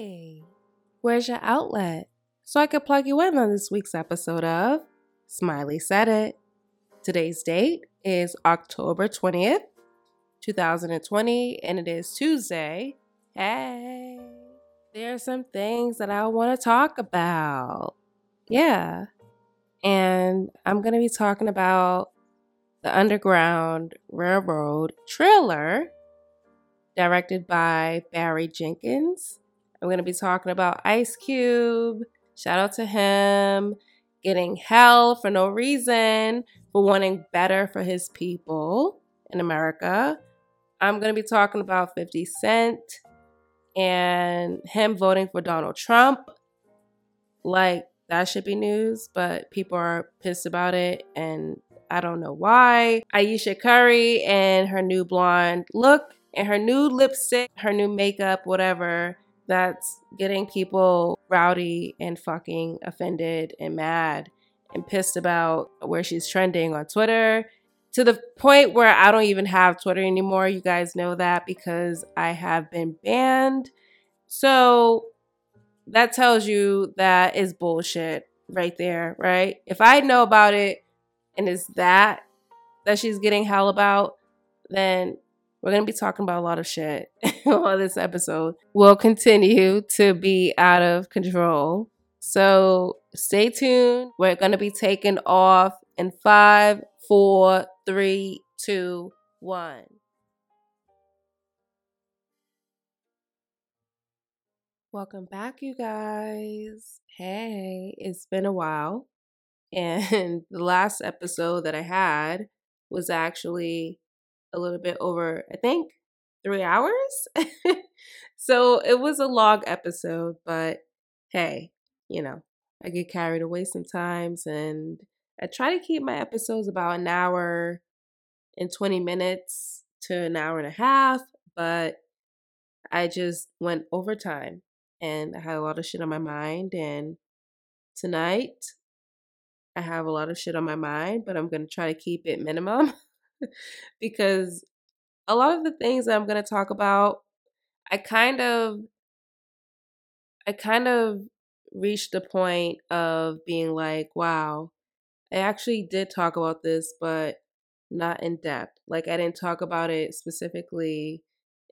Hey, where's your outlet? So I could plug you in on this week's episode of Smiley Said It. Today's date is October 20th, 2020, and it is Tuesday. Hey, there are some things that I want to talk about. Yeah. And I'm going to be talking about the Underground Railroad trailer directed by Barry Jenkins. I'm going to be talking about Ice Cube. Shout out to him getting hell for no reason for wanting better for his people in America. I'm going to be talking about 50 Cent and him voting for Donald Trump. Like, that should be news, but people are pissed about it and I don't know why. Ayesha Curry and her new blonde look and her new lipstick, her new makeup, whatever, that's getting people rowdy and fucking offended and mad and pissed about where she's trending on Twitter to the point where I don't even have Twitter anymore. You guys know that because I have been banned. So that tells you that is bullshit right there, right? If I know about it and it's that that she's getting hell about, then we're going to be talking about a lot of shit on this episode. We'll continue to be out of control. So stay tuned. We're going to be taking off in five, four, three, two, one. Welcome back, you guys. Hey, it's been a while. And the last episode that I had was actually a little bit over, I think, three hours. so it was a long episode, but hey, you know, I get carried away sometimes and I try to keep my episodes about an hour and 20 minutes to an hour and a half, but I just went over time and I had a lot of shit on my mind. And tonight, I have a lot of shit on my mind, but I'm going to try to keep it minimum. because a lot of the things that I'm going to talk about, I kind of, I kind of reached the point of being like, wow, I actually did talk about this, but not in depth. Like, I didn't talk about it specifically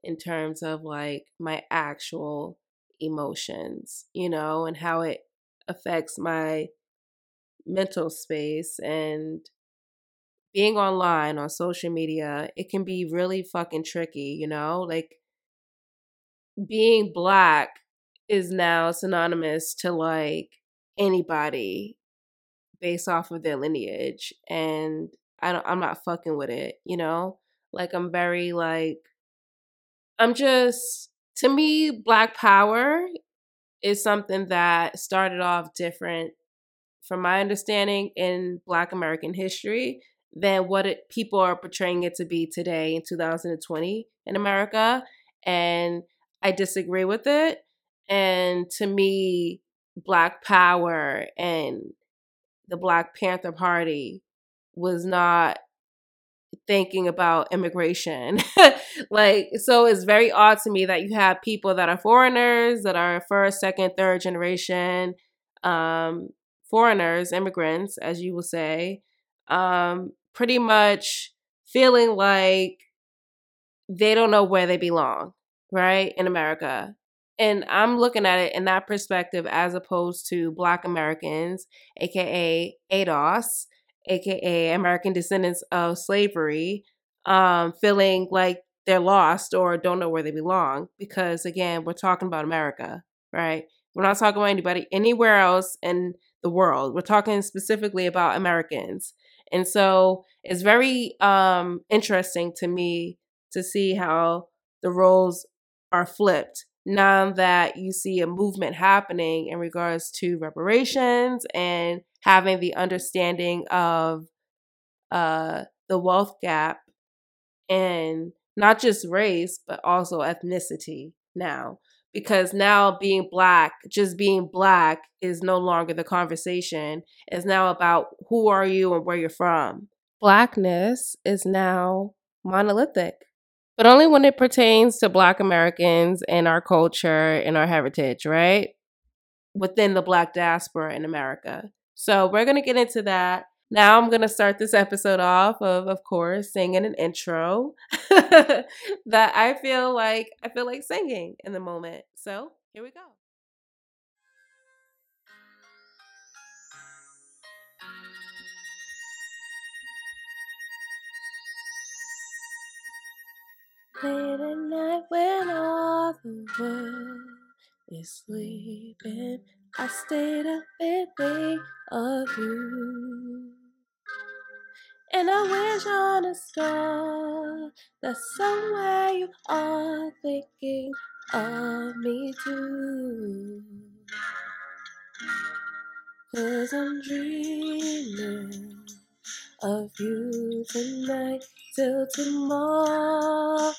in terms of like my actual emotions, you know, and how it affects my mental space and being online on social media, it can be really fucking tricky, you know? Like being black is now synonymous to like anybody based off of their lineage and I don't I'm not fucking with it, you know? Like I'm very like I'm just to me black power is something that started off different from my understanding in black american history than what it, people are portraying it to be today in 2020 in America. And I disagree with it. And to me, Black Power and the Black Panther Party was not thinking about immigration. like, so it's very odd to me that you have people that are foreigners, that are first, second, third generation um, foreigners, immigrants, as you will say, um, pretty much feeling like they don't know where they belong, right, in America. And I'm looking at it in that perspective as opposed to Black Americans, aka ADOS, aka American descendants of slavery, um, feeling like they're lost or don't know where they belong. Because again, we're talking about America, right? We're not talking about anybody anywhere else in the world. We're talking specifically about Americans. And so it's very um, interesting to me to see how the roles are flipped now that you see a movement happening in regards to reparations and having the understanding of uh, the wealth gap and not just race, but also ethnicity now because now being black, just being black is no longer the conversation. It's now about who are you and where you're from. Blackness is now monolithic. but only when it pertains to Black Americans and our culture and our heritage, right? Within the Black diaspora in America. So we're going to get into that. Now I'm going to start this episode off of of course singing an intro that I feel like I feel like singing in the moment. So, here we go. Late at night when all the world is sleeping, I stayed up and think of you. And I wish on a star that somewhere you are thinking of me too. Cause I'm dreaming of you tonight till tomorrow.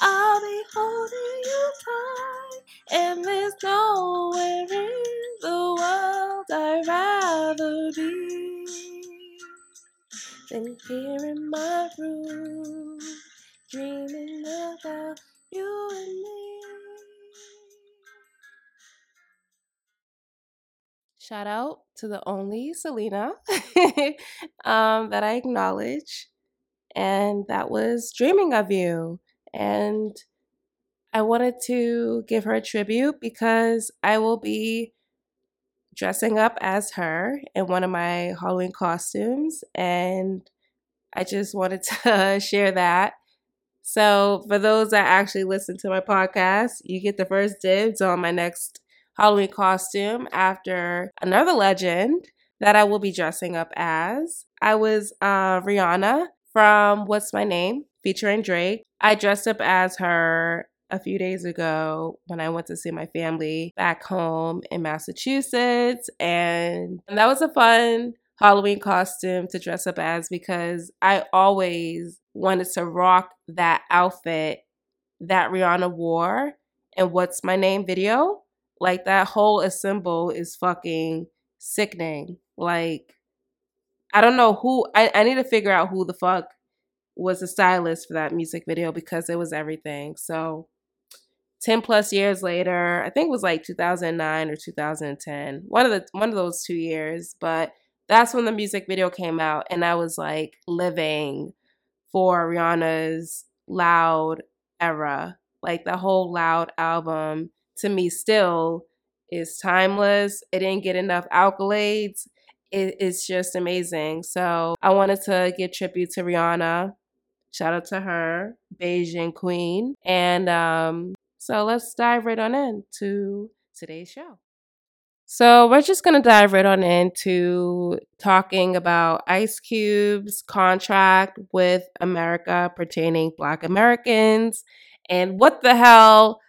I'll be holding you tight, and there's nowhere in the world I'd rather be than here in my room, dreaming about you and me. Shout out to the only Selena um, that I acknowledge. And that was Dreaming of You. And I wanted to give her a tribute because I will be dressing up as her in one of my Halloween costumes. And I just wanted to share that. So, for those that actually listen to my podcast, you get the first dibs on my next Halloween costume after another legend that I will be dressing up as. I was uh, Rihanna from What's My Name featuring Drake. I dressed up as her a few days ago when I went to see my family back home in Massachusetts. And and that was a fun Halloween costume to dress up as because I always wanted to rock that outfit that Rihanna wore and What's My Name video. Like that whole assemble is fucking sickening. Like I don't know who I, I need to figure out who the fuck was the stylist for that music video because it was everything. So 10 plus years later, I think it was like 2009 or 2010. One of the one of those two years, but that's when the music video came out and I was like living for Rihanna's Loud era. Like the whole Loud album to me still is timeless. It didn't get enough accolades. It, it's just amazing. So I wanted to give tribute to Rihanna. Shout out to her, Bajan Queen. And um, so let's dive right on into today's show. So we're just going to dive right on into talking about Ice Cube's contract with America pertaining Black Americans and what the hell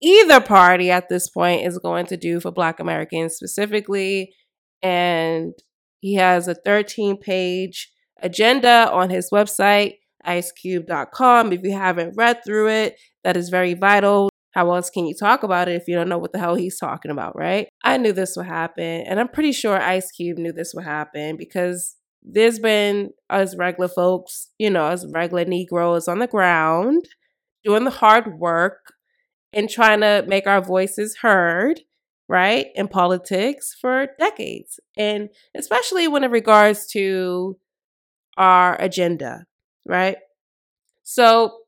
either party at this point is going to do for Black Americans specifically. And he has a 13 page agenda on his website, icecube.com. If you haven't read through it, that is very vital. How else can you talk about it if you don't know what the hell he's talking about, right? I knew this would happen, and I'm pretty sure Ice Cube knew this would happen because there's been us regular folks, you know, us regular Negroes on the ground doing the hard work and trying to make our voices heard, right, in politics for decades. And especially when it regards to our agenda, right? So,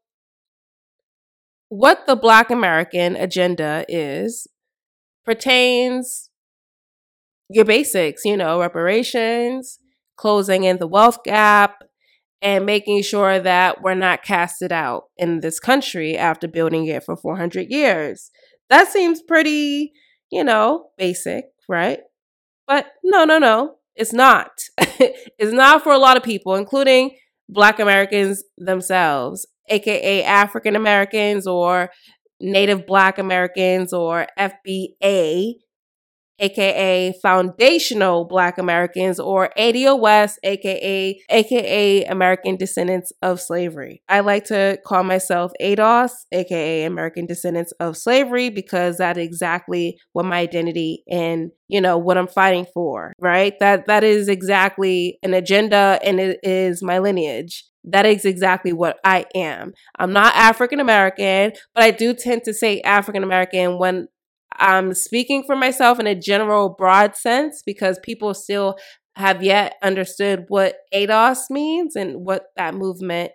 what the Black American agenda is pertains your basics, you know, reparations, closing in the wealth gap, and making sure that we're not casted out in this country after building it for 400 years. That seems pretty, you know, basic, right? But no, no, no, it's not. it's not for a lot of people, including Black Americans themselves, aka African Americans or Native Black Americans or FBA, aka foundational black americans or ados aka aka american descendants of slavery. I like to call myself ados aka american descendants of slavery because that's exactly what my identity and you know what i'm fighting for right? That that is exactly an agenda and it is my lineage. That is exactly what I am. I'm not African American, but I do tend to say African American when I'm speaking for myself in a general broad sense because people still have yet understood what ADOS means and what that movement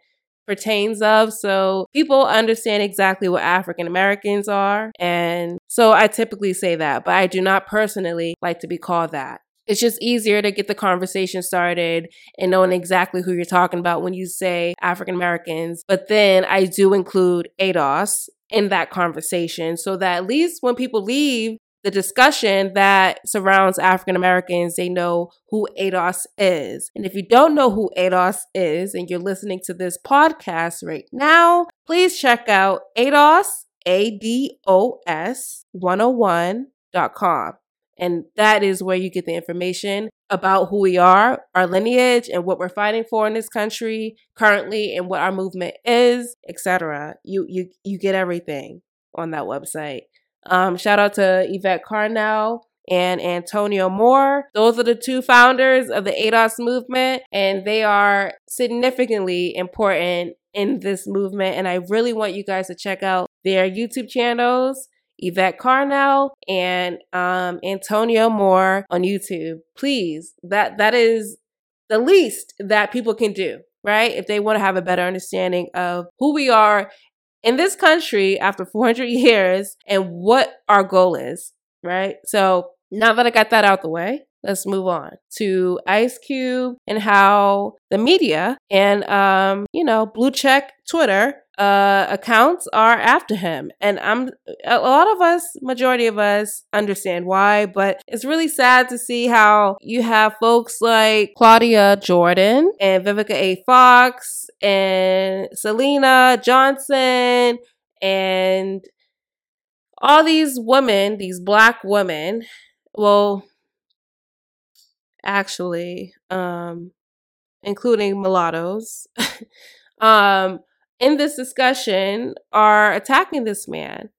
pertains of. So people understand exactly what African Americans are. And so I typically say that, but I do not personally like to be called that. It's just easier to get the conversation started and knowing exactly who you're talking about when you say African Americans. But then I do include ADOS in that conversation so that at least when people leave the discussion that surrounds African Americans, they know who ADOS is. And if you don't know who ADOS is and you're listening to this podcast right now, please check out ADOS, A D O S 101.com. And that is where you get the information about who we are, our lineage, and what we're fighting for in this country currently, and what our movement is, etc. You you you get everything on that website. Um, shout out to Yvette Carnell and Antonio Moore. Those are the two founders of the ADOS movement, and they are significantly important in this movement. And I really want you guys to check out their YouTube channels. Yvette Carnell and um, Antonio Moore on YouTube. Please, that that is the least that people can do, right? If they want to have a better understanding of who we are in this country after 400 years and what our goal is, right? So now that I got that out the way, let's move on to Ice Cube and how the media and, um, you know, blue check Twitter uh, accounts are after him. And I'm a lot of us, majority of us, understand why, but it's really sad to see how you have folks like Claudia Jordan and Vivica A. Fox and Syleena Johnson and all these women, these black women, well, actually, um, including mulattoes, um, in this discussion are attacking this man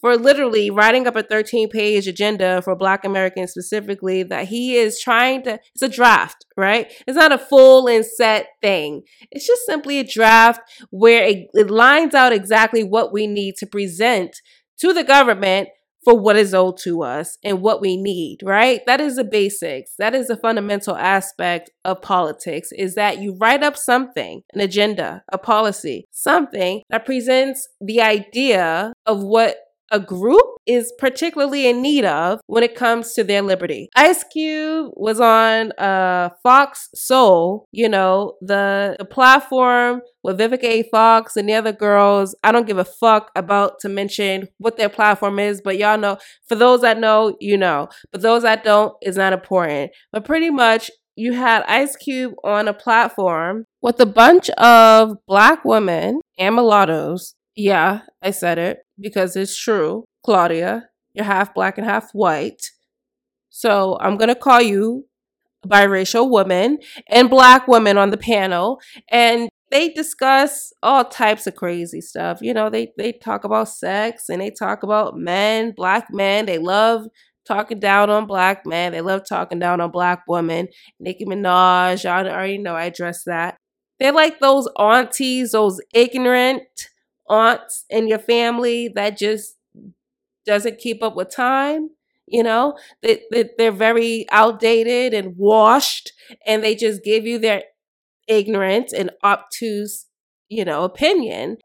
for literally writing up a 13 page agenda for Black Americans specifically that he is trying to, it's a draft, right? It's not a full and set thing. It's just simply a draft where it, it lines out exactly what we need to present to the government for what is owed to us and what we need, right? That is the basics. That is the fundamental aspect of politics is that you write up something, an agenda, a policy, something that presents the idea of what a group is particularly in need of when it comes to their liberty. Ice Cube was on uh, Fox Soul, you know, the, the platform with Vivica A. Fox and the other girls. I don't give a fuck about to mention what their platform is, but y'all know, for those that know, you know. But those that don't, is not important. But pretty much, you had Ice Cube on a platform with a bunch of black women and mulattoes yeah, I said it because it's true. Claudia, you're half black and half white. So I'm going to call you biracial woman and black woman on the panel. And they discuss all types of crazy stuff. You know, they, they talk about sex and they talk about men, black men. They love talking down on black men. They love talking down on black women. Nicki Minaj, y'all already know I addressed that. They're like those aunties, those ignorant aunts in your family that just doesn't keep up with time you know? That they, they're very outdated and washed and they just give you their ignorant and obtuse you know opinion.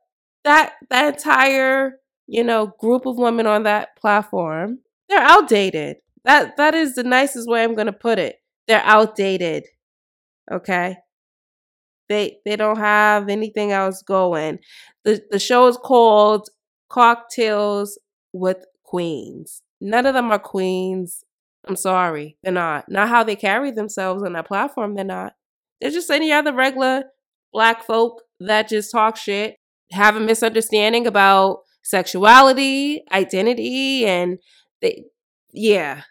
That that entire you know group of women on that platform they're outdated. That that is the nicest way i'm going to put it. They're outdated okay they they don't have anything else going. The the show is called Cocktails with Queens. None of them are queens. I'm sorry, they're not. Not how they carry themselves on that platform. They're not. They're just any other regular black folk that just talk shit, have a misunderstanding about sexuality, identity, and they. Yeah,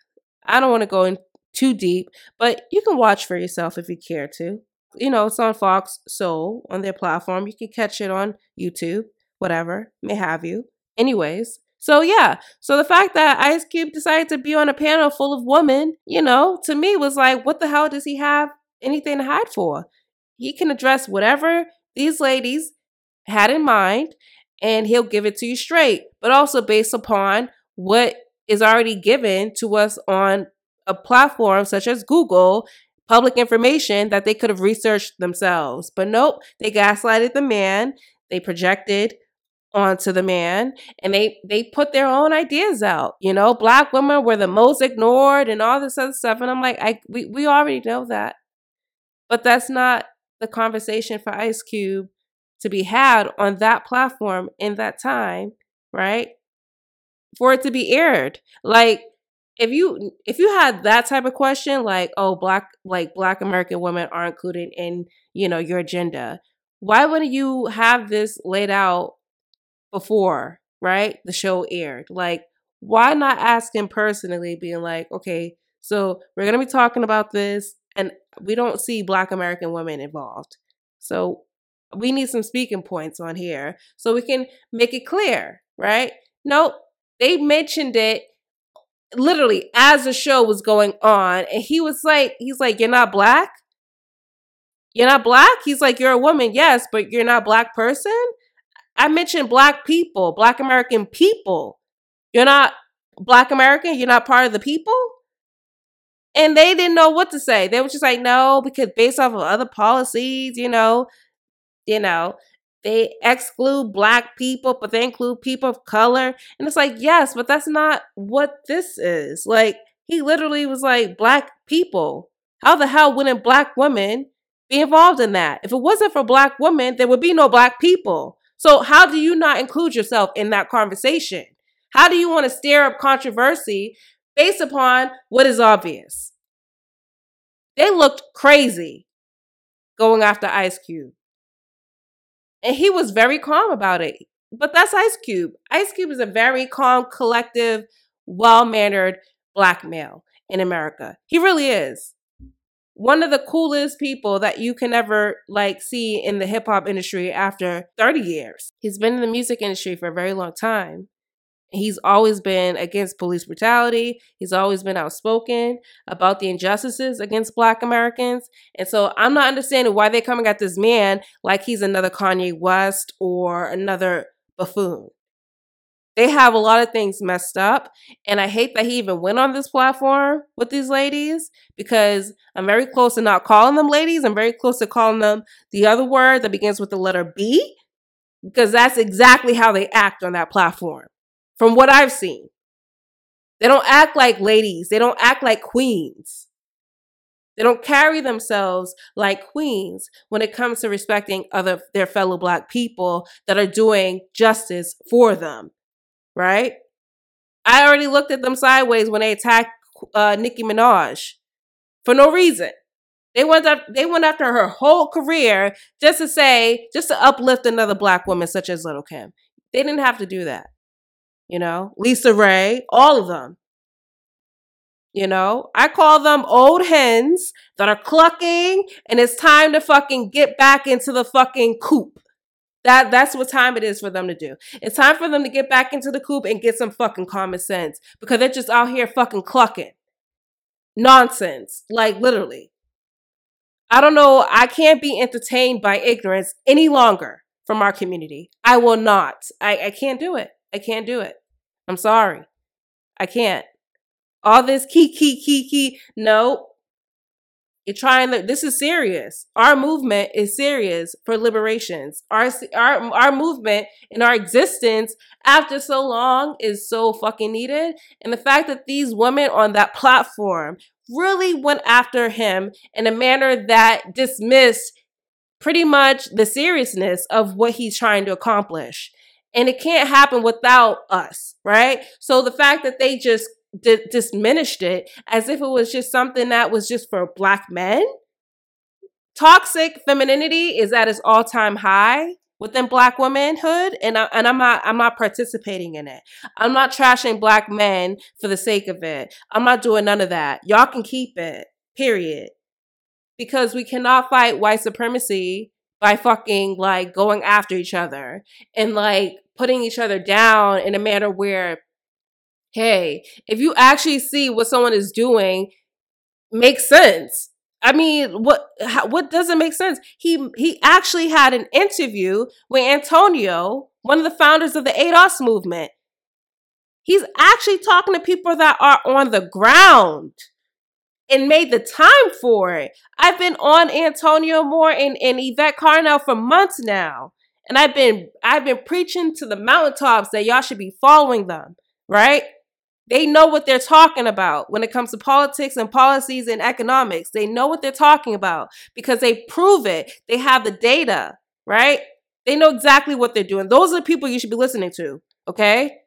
I don't want to go in too deep, but you can watch for yourself if you care to you know, it's on Fox Soul on their platform. You can catch it on YouTube, whatever, may have you. Anyways, so yeah, so the fact that Ice Cube decided to be on a panel full of women, you know, to me was like, what the hell does he have anything to hide for? He can address whatever these ladies had in mind and he'll give it to you straight, but also based upon what is already given to us on a platform such as Google, public information that they could have researched themselves. But nope, they gaslighted the man, they projected onto the man and they they put their own ideas out you know? Black women were the most ignored and all this other stuff and i'm like i we, we already know that. But that's not the conversation for ice cube to be had on that platform in that time right? For it to be aired. Like if you if you had that type of question like oh black like black american women are included in you know your agenda why wouldn't you have this laid out before, right? The show aired. Like, why not ask him personally, being like, okay, so we're going to be talking about this, and we don't see Black American women involved. So we need some speaking points on here so we can make it clear, right? Nope. They mentioned it literally as the show was going on, and he was like, he's like, You're not black? You're not black? He's like, You're a woman, yes, but you're not black person? I mentioned black people, black American people. You're not black American, you're not part of the people? And they didn't know what to say. They were just like, no, because based off of other policies, you know, you know, they exclude black people, but they include people of color. And it's like, yes, but that's not what this is. Like, he literally was like, black people. How the hell wouldn't black women be involved in that? If it wasn't for black women, there would be no black people. So, how do you not include yourself in that conversation? How do you want to stir up controversy based upon what is obvious? They looked crazy going after Ice Cube. And he was very calm about it. But that's Ice Cube. Ice Cube is a very calm, collective, well mannered black male in America. He really is one of the coolest people that you can ever like see in the hip hop industry after 30 years. He's been in the music industry for a very long time. He's always been against police brutality. He's always been outspoken about the injustices against Black Americans. And so I'm not understanding why they're coming at this man like he's another Kanye West or another buffoon. They have a lot of things messed up. And I hate that he even went on this platform with these ladies because I'm very close to not calling them ladies. I'm very close to calling them the other word that begins with the letter B because that's exactly how they act on that platform from what I've seen. They don't act like ladies, they don't act like queens. They don't carry themselves like queens when it comes to respecting other their fellow black people that are doing justice for them right? I already looked at them sideways when they attacked uh, Nicki Minaj for no reason. They went after, they went after her whole career just to say, just to uplift another black woman such as Little Kim. They didn't have to do that. You know, LisaRaye, all of them. You know, I call them old hens that are clucking and it's time to fucking get back into the fucking coop. That that's what time it is for them to do. It's time for them to get back into the coop and get some fucking common sense because they're just out here fucking clucking. Nonsense. Like literally. I don't know. I can't be entertained by ignorance any longer from our community. I will not. I, I can't do it. I can't do it. I'm sorry. I can't. All this key, key, key, key. No, you're trying to, this is serious. Our movement is serious for liberations. Our, our, our movement and our existence after so long is so fucking needed. And the fact that these women on that platform really went after him in a manner that dismissed pretty much the seriousness of what he's trying to accomplish. And it can't happen without us, right? So the fact that they just d- diminished it as if it was just something that was just for black men. Toxic femininity is at its all-time high within black womanhood and I, and I'm not I'm not participating in it. I'm not trashing black men for the sake of it. I'm not doing none of that. Y'all can keep it. Period. Because we cannot fight white supremacy by fucking like going after each other and like putting each other down in a manner where hey, if you actually see what someone is doing makes sense, I mean, what what doesn't make sense? He he actually had an interview with Antonio, one of the founders of the ADOS movement. He's actually talking to people that are on the ground and made the time for it. I've been on Antonio Moore and, and Yvette Carnell for months now. And I've been I've been preaching to the mountaintops that y'all should be following them, right? They know what they're talking about when it comes to politics and policies and economics. They know what they're talking about because they prove it. They have the data, right? They know exactly what they're doing. Those are the people you should be listening to, okay?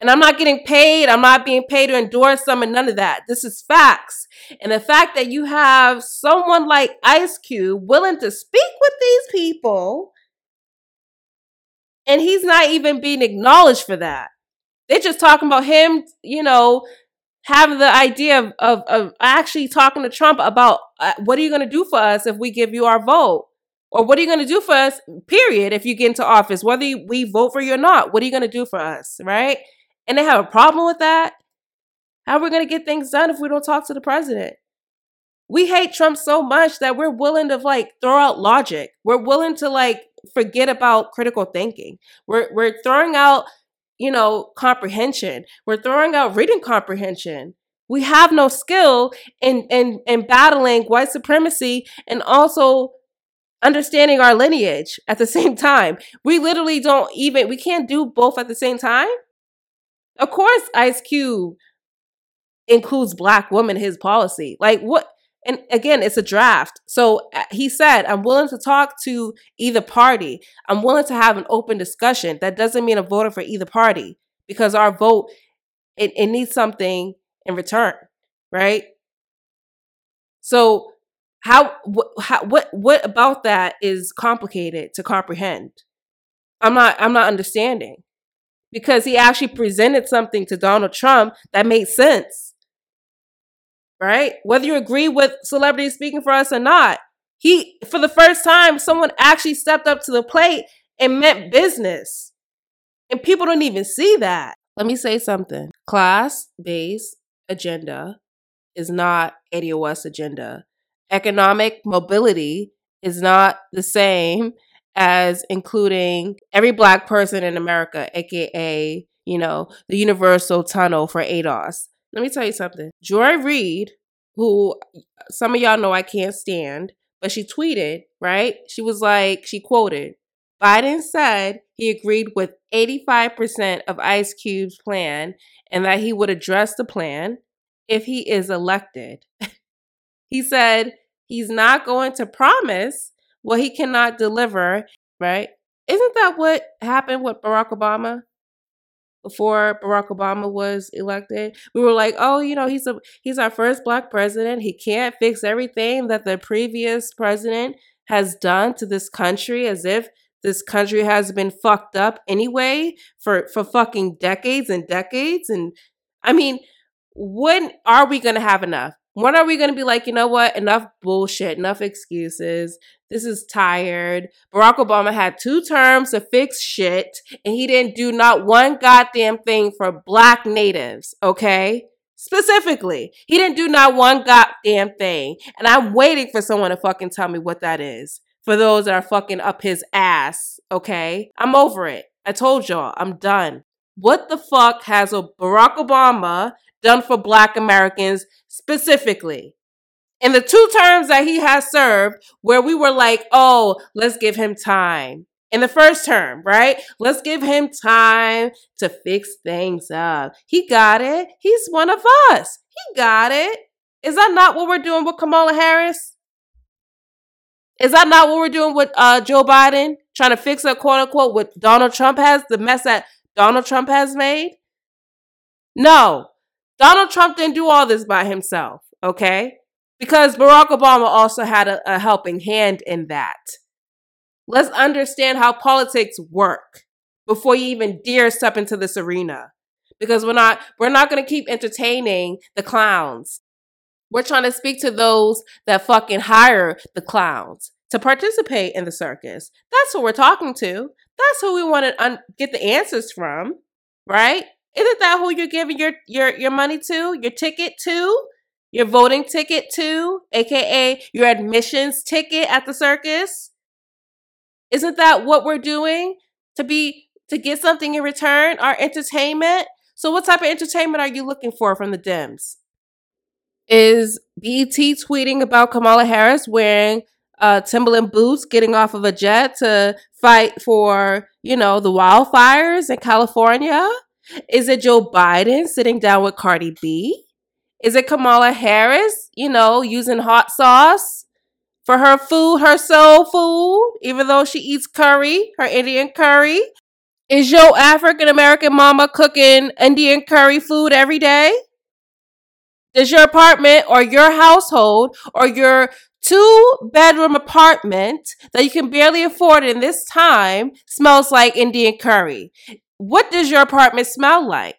And I'm not getting paid. I'm not being paid to endorse them and none of that. This is facts. And the fact that you have someone like Ice Cube willing to speak with these people and he's not even being acknowledged for that. They're just talking about him, you know, having the idea of, of, of actually talking to Trump about uh, what are you going to do for us if we give you our vote? Or what are you going to do for us, period, if you get into office? Whether we vote for you or not, what are you going to do for us, right? And they have a problem with that. How are we going to get things done if we don't talk to the president? We hate Trump so much that we're willing to like throw out logic. We're willing to like forget about critical thinking. We're we're throwing out you know, comprehension. We're throwing out reading comprehension. We have no skill in in in battling white supremacy and also understanding our lineage at the same time. We literally don't even we can't do both at the same time. Of course, Ice Cube includes black women in his policy. Like what and again, it's a draft. So uh, he said, I'm willing to talk to either party. I'm willing to have an open discussion. That doesn't mean I'm voting for either party because our vote, it, it needs something in return, right? So how what, how what what about that is complicated to comprehend? I'm not I'm not understanding because he actually presented something to Donald Trump that made sense right? Whether you agree with celebrities speaking for us or not, he, for the first time, someone actually stepped up to the plate and meant business. And people don't even see that. Let me say something class based agenda is not ADOS agenda. Economic mobility is not the same as including every black person in America, aka, you know, the universal tunnel for ADOS. Let me tell you something. Joy Reid, who some of y'all know I can't stand, but she tweeted, right? She was like, she quoted, Biden said he agreed with 85% of Ice Cube's plan and that he would address the plan if he is elected. he said he's not going to promise what he cannot deliver, right? Isn't that what happened with Barack Obama? before Barack Obama was elected. We were like, "Oh, you know, he's a he's our first black president. He can't fix everything that the previous president has done to this country as if this country has been fucked up anyway for for fucking decades and decades and I mean, when are we going to have enough? When are we going to be like, you know what? Enough bullshit, enough excuses. This is tired. Barack Obama had two terms to fix shit, and he didn't do not one goddamn thing for black natives, okay? Specifically, he didn't do not one goddamn thing. And I'm waiting for someone to fucking tell me what that is. For those that are fucking up his ass, okay? I'm over it. I told y'all, I'm done. What the fuck has a Barack Obama done for black Americans specifically. In the two terms that he has served, where we were like, oh, let's give him time. In the first term, right? Let's give him time to fix things up. He got it. He's one of us. He got it. Is that not what we're doing with Kamala Harris? Is that not what we're doing with uh, Joe Biden? Trying to fix up, quote unquote, what Donald Trump has, the mess that Donald Trump has made? No, Donald Trump didn't do all this by himself, okay? Because Barack Obama also had a, a helping hand in that. Let's understand how politics work before you even dare step into this arena. Because we're not we're not going to keep entertaining the clowns. We're trying to speak to those that fucking hire the clowns to participate in the circus. That's who we're talking to. That's who we want to un- get the answers from, right? Isn't that who you're giving your your your money to, your ticket to, your voting ticket to, aka your admissions ticket at the circus? Isn't that what we're doing to be to get something in return? Our entertainment? So what type of entertainment are you looking for from the Dems? Is BET tweeting about Kamala Harris wearing uh, Timberland boots, getting off of a jet to fight for, you know, the wildfires in California? Is it Joe Biden sitting down with Cardi B? Is it Kamala Harris, you know, using hot sauce for her food, her soul food, even though she eats curry, her Indian curry? Is your African American mama cooking Indian curry food every day? Does your apartment or your household or your two bedroom apartment that you can barely afford in this time smells like Indian curry? What does your apartment smell like?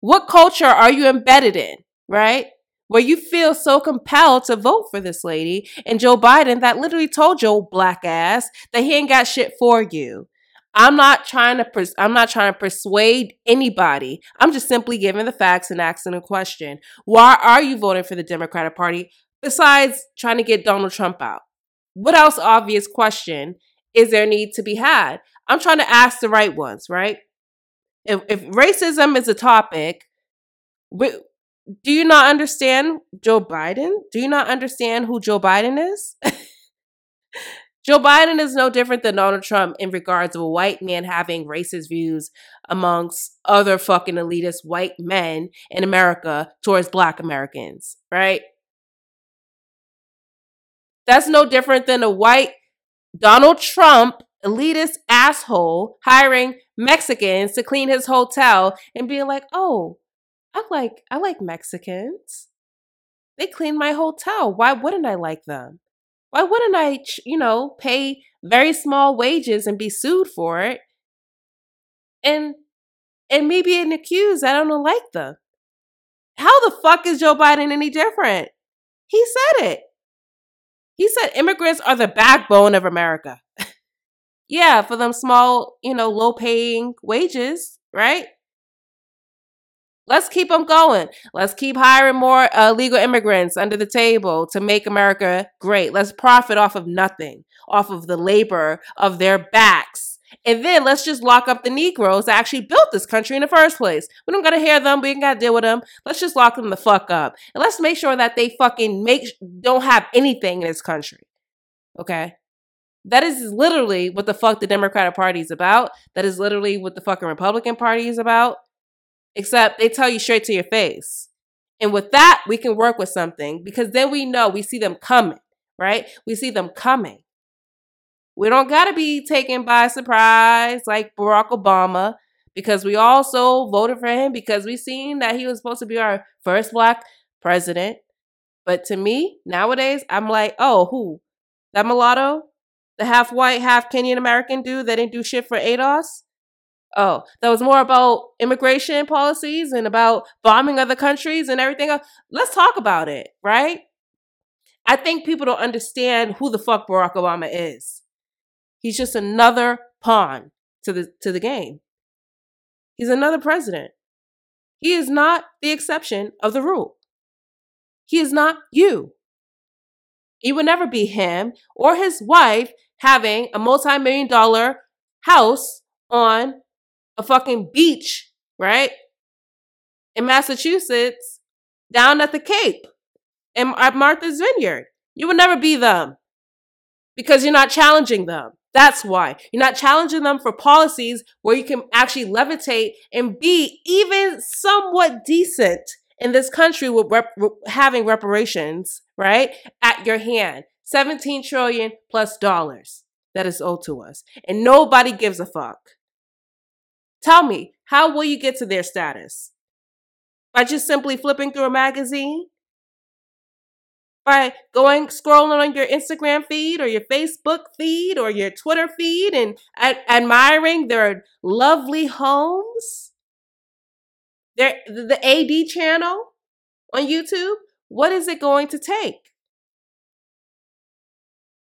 What culture are you embedded in, right? Where you feel so compelled to vote for this lady and Joe Biden that literally told your black ass that he ain't got shit for you. I'm not trying to pers- I'm not trying to persuade anybody. I'm just simply giving the facts and asking a question. Why are you voting for the Democratic Party besides trying to get Donald Trump out? What else obvious question is there need to be had? I'm trying to ask the right ones, right? if, if racism is a topic, do you not understand Joe Biden? Do you not understand who Joe Biden is? Joe Biden is no different than Donald Trump in regards of a white man having racist views amongst other fucking elitist white men in America towards black Americans, right? That's no different than a white Donald Trump elitist asshole hiring Mexicans to clean his hotel and being like, "Oh, I like I like Mexicans. They clean my hotel. Why wouldn't I like them? Why wouldn't I, you know, pay very small wages and be sued for it?" And and me being accused, I don't know like them. How the fuck is Joe Biden any different? He said it. He said immigrants are the backbone of America. Yeah, for them small, you know, low paying wages, right? Let's keep them going. Let's keep hiring more uh, legal immigrants under the table to make America great. Let's profit off of nothing, off of the labor of their backs. And then let's just lock up the Negroes that actually built this country in the first place. We don't gotta hear them. We ain't gotta deal with them. Let's just lock them the fuck up. And let's make sure that they fucking make don't have anything in this country. Okay? That is literally what the fuck the Democratic Party is about. That is literally what the fucking Republican Party is about. Except they tell you straight to your face. And with that, we can work with something because then we know we see them coming, right? We see them coming. We don't got to be taken by surprise like Barack Obama because we also voted for him because we seen that he was supposed to be our first black president. But to me, nowadays, I'm like, oh, who? That mulatto? The half white, half Kenyan American dude that didn't do shit for ADOS? Oh, that was more about immigration policies and about bombing other countries and everything else. Let's talk about it, right? I think people don't understand who the fuck Barack Obama is. He's just another pawn to the to the game. He's another president. He is not the exception of the rule. He is not you. He would never be him or his wife having a multi million dollar house on a fucking beach, right? In Massachusetts, down at the Cape, in, at Martha's Vineyard. You would never be them because you're not challenging them. That's why. You're not challenging them for policies where you can actually levitate and be even somewhat decent in this country with rep- having reparations, right? At your hand. 17 trillion plus dollars that is owed to us. And nobody gives a fuck. Tell me, how will you get to their status? By just simply flipping through a magazine? By going scrolling on your Instagram feed or your Facebook feed or your Twitter feed and ad- admiring their lovely homes? Their, the AD channel on YouTube? What is it going to take?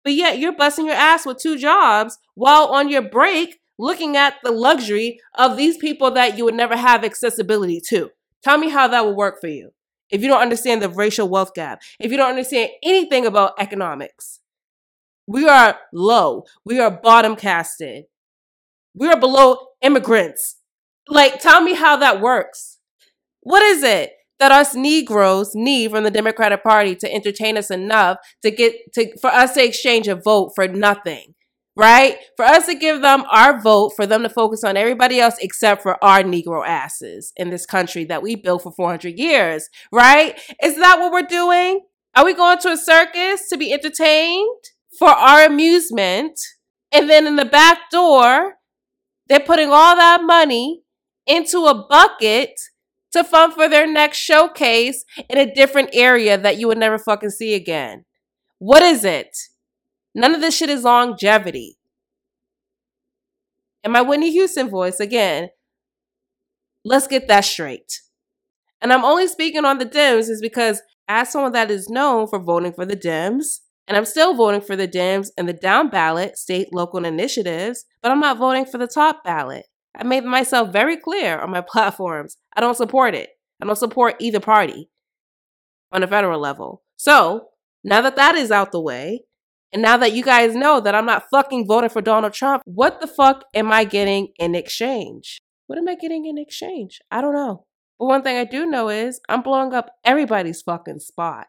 But yet you're busting your ass with two jobs while on your break looking at the luxury of these people that you would never have accessibility to. Tell me how that will work for you. if you don't understand the racial wealth gap, if you don't understand anything about economics. We are low. We are bottom casted. We are below immigrants. Like, tell me how that works. What is it that us Negroes need from the Democratic Party to entertain us enough to get to for us to exchange a vote for nothing? Right? For us to give them our vote, for them to focus on everybody else except for our Negro asses in this country that we built for 400 years, right? Is that what we're doing? Are we going to a circus to be entertained for our amusement? And then in the back door, they're putting all that money into a bucket to fund for their next showcase in a different area that you would never fucking see again. What is it? None of this shit is longevity. And my Whitney Houston voice again, let's get that straight. And I'm only speaking on the Dems is because as someone that is known for voting for the Dems, and I'm still voting for the Dems and the down ballot, state, local, initiatives, but I'm not voting for the top ballot. I made myself very clear on my platforms. I don't support it. I don't support either party on a federal level. So now that that is out the way, and now that you guys know that I'm not fucking voting for Donald Trump, what the fuck am I getting in exchange? What am I getting in exchange? I don't know. But one thing I do know is I'm blowing up everybody's fucking spot.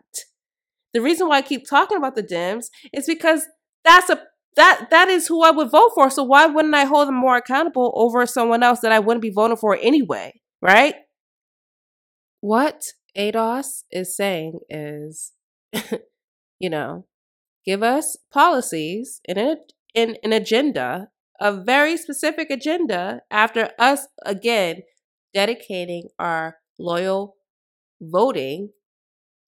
The reason why I keep talking about the Dems is because that's a that that is who I would vote for. So why wouldn't I hold them more accountable over someone else that I wouldn't be voting for anyway? Right? What ADOS is saying is, you know, give us policies and an, in an agenda, a very specific agenda, after us again dedicating our loyal voting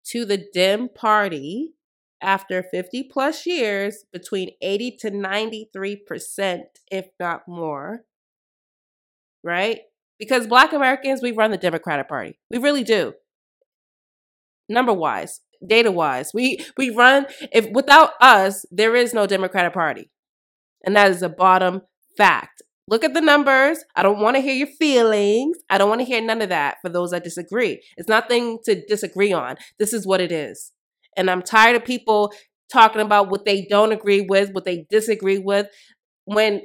to the Dem party after 50 plus years, between 80 to 93%, if not more. Right? Because Black Americans, we run the Democratic Party. We really do. Number wise, data wise, we, we run, if without us, there is no Democratic Party. And that is a bottom fact. Look at the numbers. I don't want to hear your feelings. I don't want to hear none of that for those that disagree. It's nothing to disagree on. This is what it is. And I'm tired of people talking about what they don't agree with, what they disagree with. When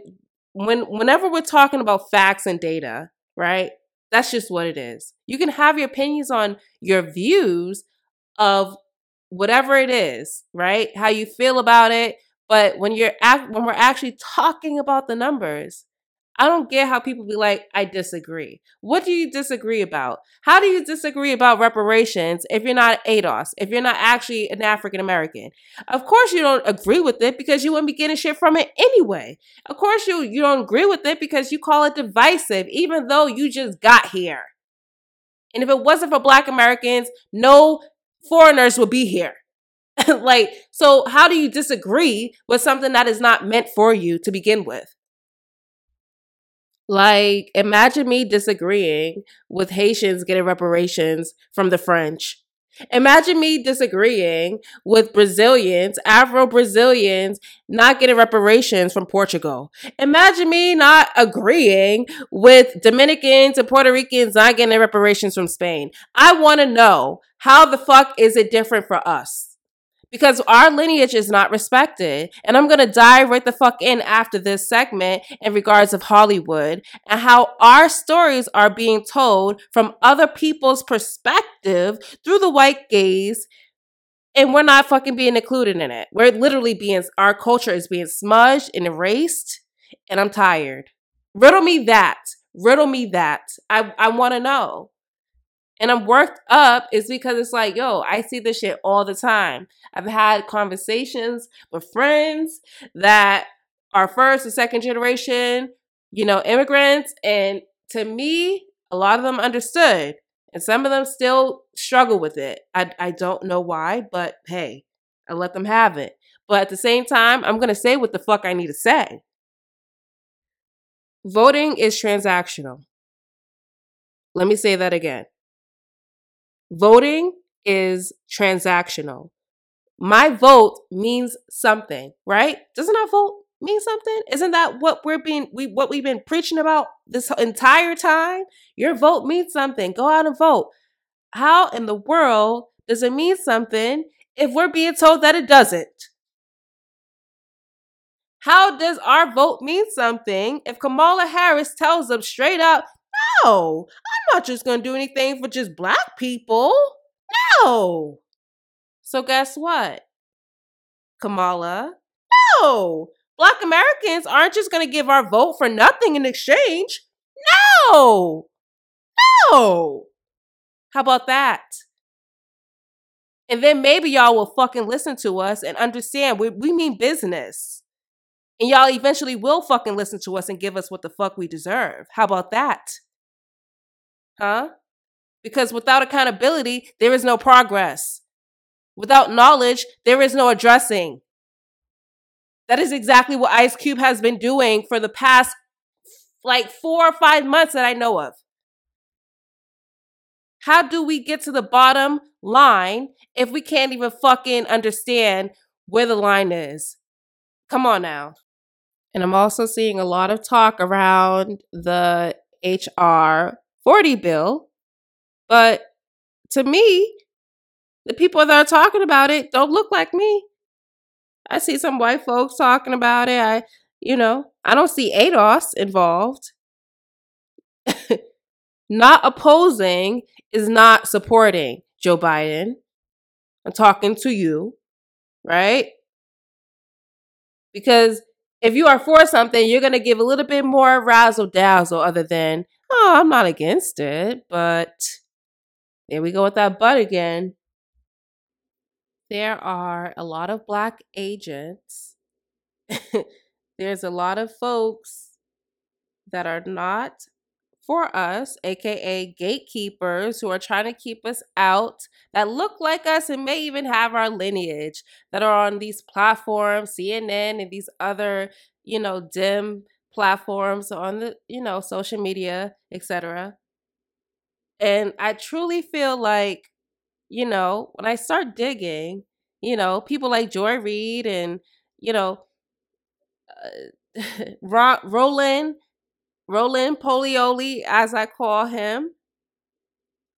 when whenever we're talking about facts and data, right? That's just what it is. You can have your opinions on your views of whatever it is, right? How you feel about it, but when you're act- when we're actually talking about the numbers, I don't get how people be like, I disagree. What do you disagree about? How do you disagree about reparations if you're not ADOS, if you're not actually an African American? Of course you don't agree with it because you wouldn't be getting shit from it anyway. Of course you, you don't agree with it because you call it divisive, even though you just got here. And if it wasn't for black Americans, no foreigners would be here. like, so how do you disagree with something that is not meant for you to begin with? Like, imagine me disagreeing with Haitians getting reparations from the French. Imagine me disagreeing with Brazilians, Afro Brazilians, not getting reparations from Portugal. Imagine me not agreeing with Dominicans and Puerto Ricans not getting reparations from Spain. I want to know how the fuck is it different for us? Because our lineage is not respected. And I'm going to dive right the fuck in after this segment in regards of Hollywood and how our stories are being told from other people's perspective through the white gaze. And we're not fucking being included in it. We're literally being, our culture is being smudged and erased. And I'm tired. Riddle me that. Riddle me that. I, I want to know and I'm worked up is because it's like, yo, I see this shit all the time. I've had conversations with friends that are first or second generation, you know, immigrants. And to me, a lot of them understood. And some of them still struggle with it. I, I don't know why, but hey, I let them have it. But at the same time, I'm going to say what the fuck I need to say. Voting is transactional. Let me say that again. Voting is transactional. My vote means something, right? Doesn't our vote mean something? Isn't that what we're being we what we've been preaching about this entire time? Your vote means something. Go out and vote. how in the world does it mean something if we're being told that it doesn't? How does our vote mean something if Kamala Harris tells them straight up, no, I'm not just going to do anything for just black people? No. So, guess what, Kamala? No. Black Americans aren't just going to give our vote for nothing in exchange. No. No. How about that? And then maybe y'all will fucking listen to us and understand we, we mean business. And y'all eventually will fucking listen to us and give us what the fuck we deserve. How about that? Huh? Because without accountability, there is no progress. Without knowledge, there is no addressing. That is exactly what Ice Cube has been doing for the past like four or five months that I know of. How do we get to the bottom line if we can't even fucking understand where the line is? Come on now. And I'm also seeing a lot of talk around the HR 40 bill. But to me, the people that are talking about it don't look like me. I see some white folks talking about it. I, you know, I don't see ADOS involved. not opposing is not supporting Joe Biden. I'm talking to you, right? Because if you are for something, you're going to give a little bit more razzle dazzle other than, oh, I'm not against it, but there we go with that but again. There are a lot of black agents. There's a lot of folks that are not for us, aka gatekeepers who are trying to keep us out, that look like us and may even have our lineage, that are on these platforms, CNN and these other, you know, dim platforms on the, you know, social media, etc. And I truly feel like, you know, when I start digging, you know, people like Joy Reid and, you know, uh, Roland Roland Polioli, as I call him,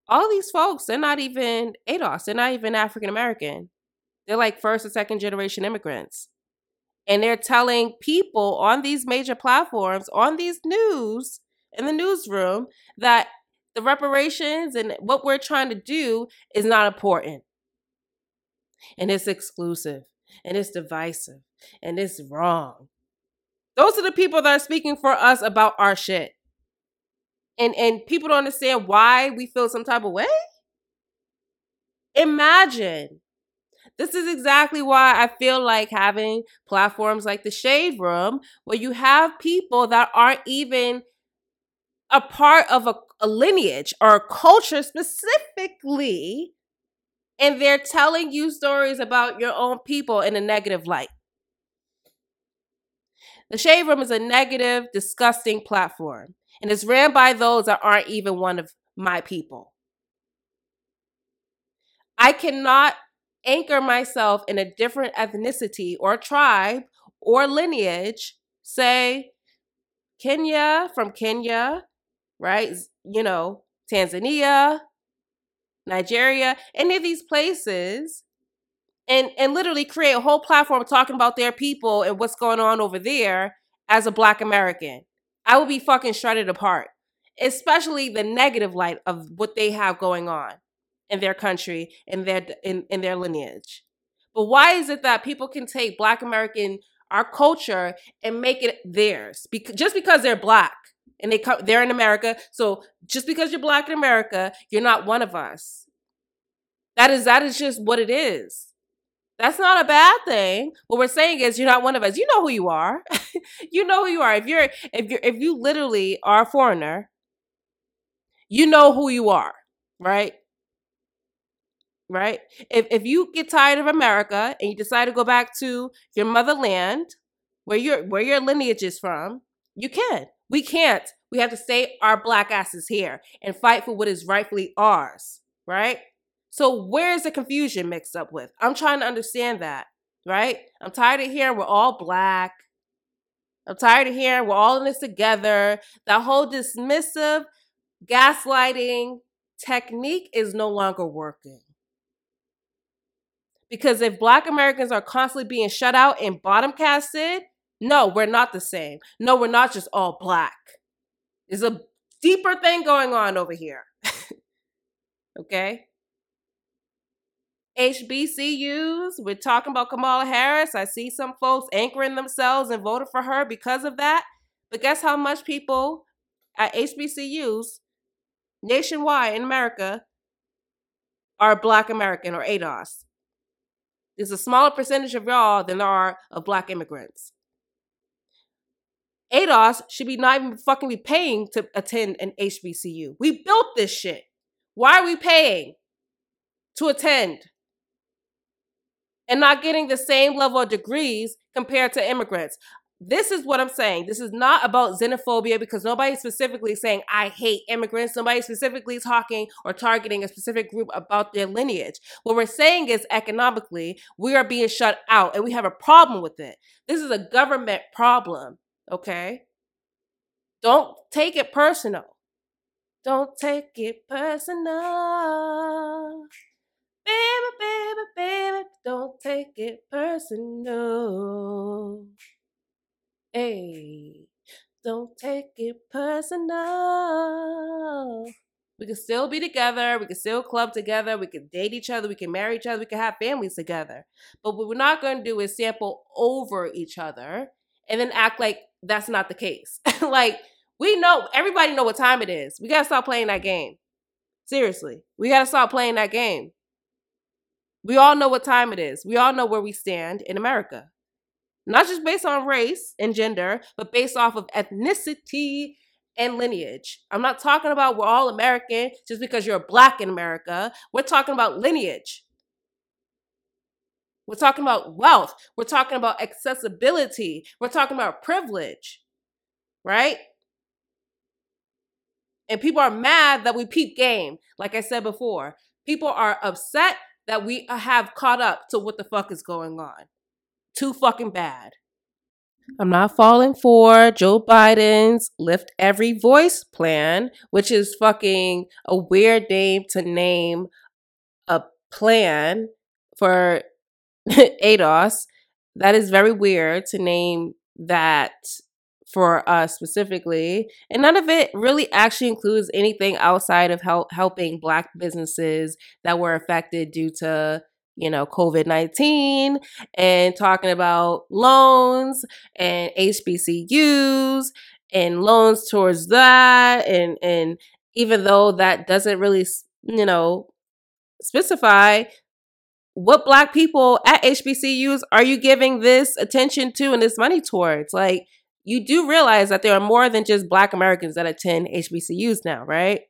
all these folks, they're not even ADOS. They're not even African American. They're like first and second generation immigrants. And they're telling people on these major platforms, on these news, in the newsroom, that the reparations and what we're trying to do is not important. And it's exclusive and it's divisive and it's wrong those are the people that are speaking for us about our shit. And and people don't understand why we feel some type of way. Imagine. This is exactly why I feel like having platforms like the Shade Room, where you have people that aren't even a part of a, a lineage or a culture specifically, and they're telling you stories about your own people in a negative light. The Shade Room is a negative, disgusting platform, and it's ran by those that aren't even one of my people. I cannot anchor myself in a different ethnicity or tribe or lineage, say Kenya from Kenya, right? You know, Tanzania, Nigeria, any of these places and and literally create a whole platform talking about their people and what's going on over there as a black American. I would be fucking shredded apart, especially the negative light of what they have going on in their country and their in, in their lineage. But why is it that people can take black American our culture and make it theirs because just because they're black and they come they're in America. So just because you're black in America, you're not one of us. That is that is just what it is. That's not a bad thing. What we're saying is you're not one of us. You know who you are. you know who you are. If you're if you're if you literally are a foreigner, you know who you are, right? Right? If if you get tired of America and you decide to go back to your motherland, where your where your lineage is from, you can. We can't. We have to stay our black asses here and fight for what is rightfully ours, right? So where's the confusion mixed up with? I'm trying to understand that, right? I'm tired of hearing we're all black. I'm tired of hearing we're all in this together. That whole dismissive, gaslighting technique is no longer working. Because if black Americans are constantly being shut out and bottom casted, no, we're not the same. No, we're not just all black. There's a deeper thing going on over here. okay? HBCUs, we're talking about Kamala Harris. I see some folks anchoring themselves and voted for her because of that. But guess how much people at HBCUs nationwide in America are Black American or ADOS? There's a smaller percentage of y'all than there are of Black immigrants. ADOS should be not even fucking be paying to attend an HBCU. We built this shit. Why are we paying to attend? And not getting the same level of degrees compared to immigrants. This is what I'm saying. This is not about xenophobia because nobody's specifically saying, I hate immigrants. Nobody specifically talking or targeting a specific group about their lineage. What we're saying is economically, we are being shut out and we have a problem with it. This is a government problem Okay? Don't take it personal. Don't take it personal. Baby, baby, baby, don't take it personal. Hey, don't take it personal. We can still be together. We can still club together. We can date each other. We can marry each other. We can have families together. But what we're not going to do is sample over each other and then act like that's not the case. like we know everybody know what time it is. We gotta stop playing that game. Seriously, we gotta stop playing that game. We all know what time it is. We all know where we stand in America. Not just based on race and gender, but based off of ethnicity and lineage. I'm not talking about we're all American just because you're black in America. We're talking about lineage. We're talking about wealth. We're talking about accessibility. We're talking about privilege, right? And people are mad that we peep game, like I said before. People are upset that we have caught up to what the fuck is going on. Too fucking bad. I'm not falling for Joe Biden's Lift Every Voice plan, which is fucking a weird name to name a plan for ADOS. That is very weird to name that for us specifically. And none of it really actually includes anything outside of help, helping Black businesses that were affected due to, you know, COVID 19 and talking about loans and HBCUs and loans towards that. And, and even though that doesn't really, you know, specify what black people at HBCUs are you giving this attention to and this money towards? Like, you do realize that there are more than just black Americans that attend HBCUs now, right?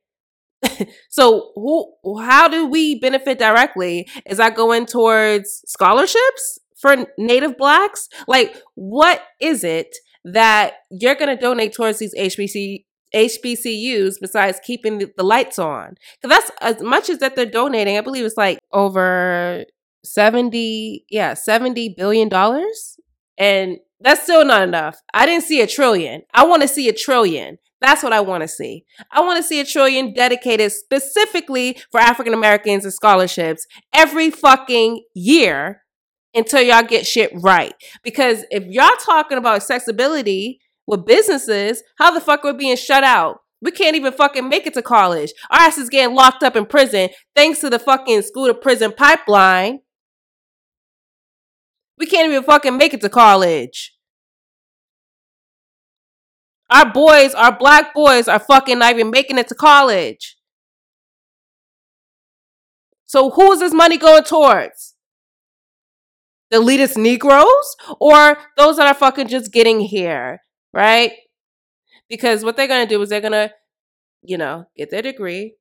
so who how do we benefit directly? Is that going towards scholarships for native blacks? Like what is it that you're going to donate towards these HBC HBCUs besides keeping the, lights on? Because that's as much as that they're donating. I believe it's like over 70, yeah, 70 billion dollars. And that's still not enough. I didn't see a trillion. I want to see a trillion. That's what I want to see. I want to see a trillion dedicated specifically for African Americans and scholarships every fucking year until y'all get shit right. Because if y'all talking about accessibility with businesses, how the fuck are we being shut out? We can't even fucking make it to college. Our ass is getting locked up in prison thanks to the fucking school to prison pipeline. We can't even fucking make it to college. Our boys, our black boys, are fucking not even making it to college. So who is this money going towards? The elitist Negroes or those that are fucking just getting here, right? Because what they're gonna do is they're gonna, you know, get their degree,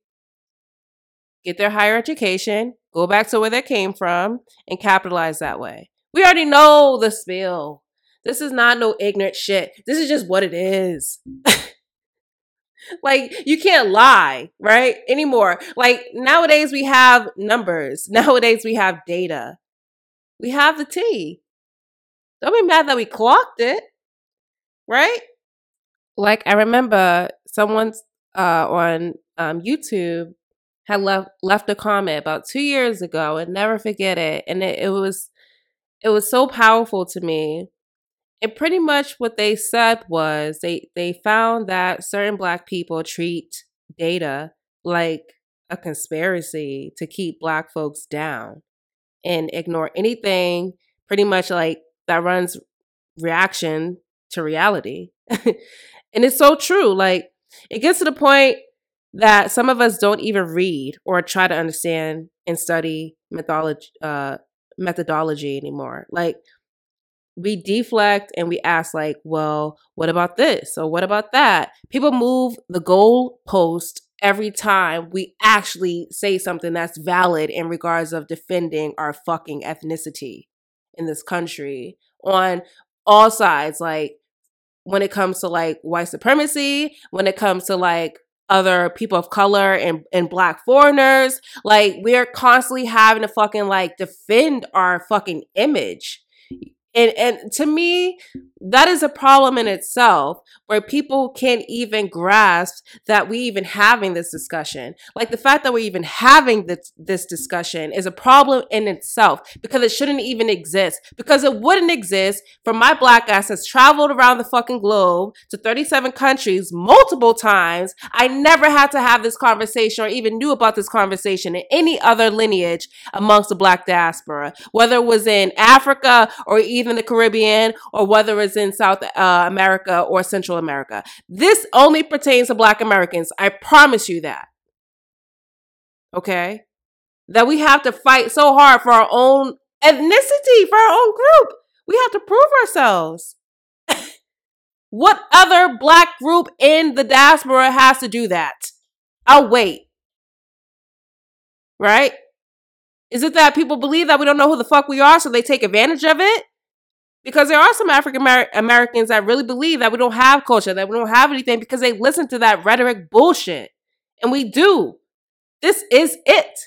get their higher education, go back to where they came from, and capitalize that way. We already know the spill. This is not no ignorant shit. This is just what it is. like you can't lie, right? Anymore. Like nowadays we have numbers. Nowadays we have data. We have the T. Don't be mad that we clocked it. Right? Like I remember someone's uh on um YouTube had left left a comment about two years ago and never forget it. And it, it was it was so powerful to me. And pretty much what they said was they they found that certain black people treat data like a conspiracy to keep black folks down and ignore anything pretty much like that runs reaction to reality. and it's so true. Like it gets to the point that some of us don't even read or try to understand and study mythology uh, methodology anymore. Like we deflect and we ask like, well, what about this? Or what about that? People move the goal post every time we actually say something that's valid in regards of defending our fucking ethnicity in this country on all sides like when it comes to like white supremacy when it comes to like other people of color and, and black foreigners like we're constantly having to fucking like defend our fucking image and and to me that is a problem in itself where people can't even grasp that we even having this discussion. Like the fact that we're even having this this discussion is a problem in itself because it shouldn't even exist. Because it wouldn't exist for my black ass has traveled around the fucking globe to 37 countries multiple times. I never had to have this conversation or even knew about this conversation in any other lineage amongst the black diaspora whether it was in africa or even even the Caribbean or whether it's in South uh, America or Central America. This only pertains to Black Americans. I promise you that. Okay? That we have to fight so hard for our own ethnicity, for our own group. We have to prove ourselves. what other black group in the diaspora has to do that? I'll wait. Right? Is it that people believe that we don't know who the fuck we are, so they take advantage of it? Because there are some African Americans that really believe that we don't have culture, that we don't have anything because they listen to that rhetoric bullshit. And we do. This is it.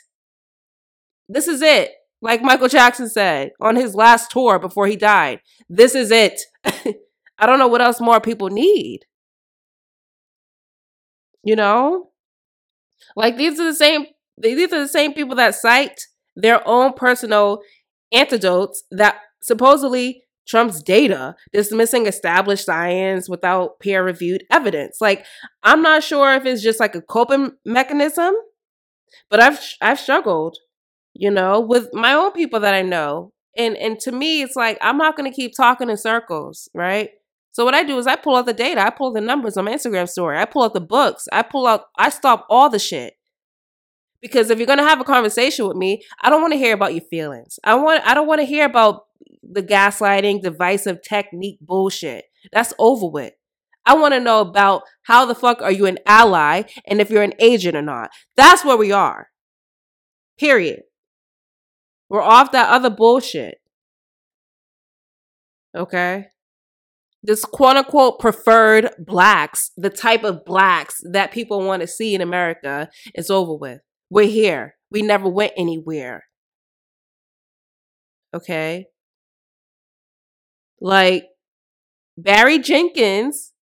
This is it. Like Michael Jackson said on his last tour before he died. This is it. I don't know what else more people need. You know? Like these are the same these are the same people that cite their own personal antidotes that supposedly Trump's data, dismissing established science without peer reviewed evidence. Like, I'm not sure if it's just like a coping mechanism, but I've I've struggled, you know, with my own people that I know. And and to me, it's like I'm not gonna keep talking in circles, right? So what I do is I pull out the data, I pull the numbers on my Instagram story, I pull out the books, I pull out, I stop all the shit. Because if you're gonna have a conversation with me, I don't want to hear about your feelings. I want I don't want to hear about the gaslighting, divisive technique bullshit. That's over with. I want to know about how the fuck are you an ally and if you're an agent or not. That's where we are. Period. We're off that other bullshit. Okay? This quote unquote preferred blacks, the type of blacks that people want to see in America, is over with. We're here. We never went anywhere. Okay? Like Barry Jenkins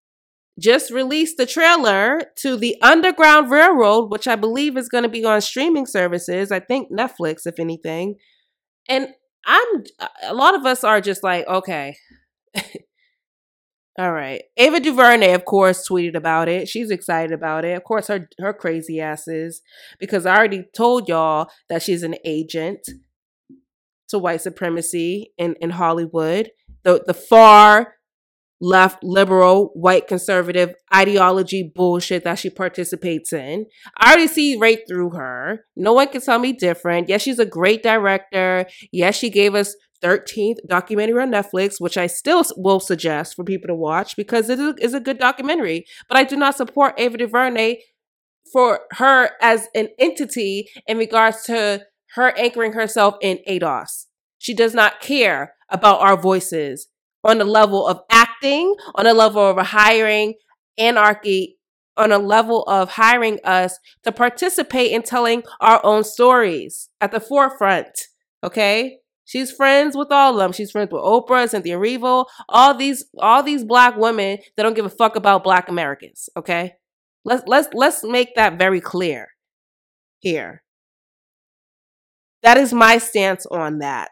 just released the trailer to the Underground Railroad, which I believe is going to be on streaming services. I think Netflix, if anything. And I'm a lot of us are just like, okay. All right. Ava DuVernay, of course, tweeted about it. She's excited about it. Of course, her her crazy ass is because I already told y'all that she's an agent to white supremacy in, in Hollywood the the far left liberal white conservative ideology bullshit that she participates in. I already see right through her. No one can tell me different. Yes, she's a great director. Yes, she gave us 13th documentary on Netflix, which I still will suggest for people to watch because it is a good documentary. But I do not support Ava DuVernay for her as an entity in regards to her anchoring herself in ADOS. She does not care about our voices on the level of acting, on a level of hiring anarchy, on a level of hiring us to participate in telling our own stories at the forefront. Okay? She's friends with all of them. She's friends with Oprah, Cynthia Erivo, all these all these black women that don't give a fuck about black Americans. Okay, let's let's let's make that very clear. here. That is my stance on that.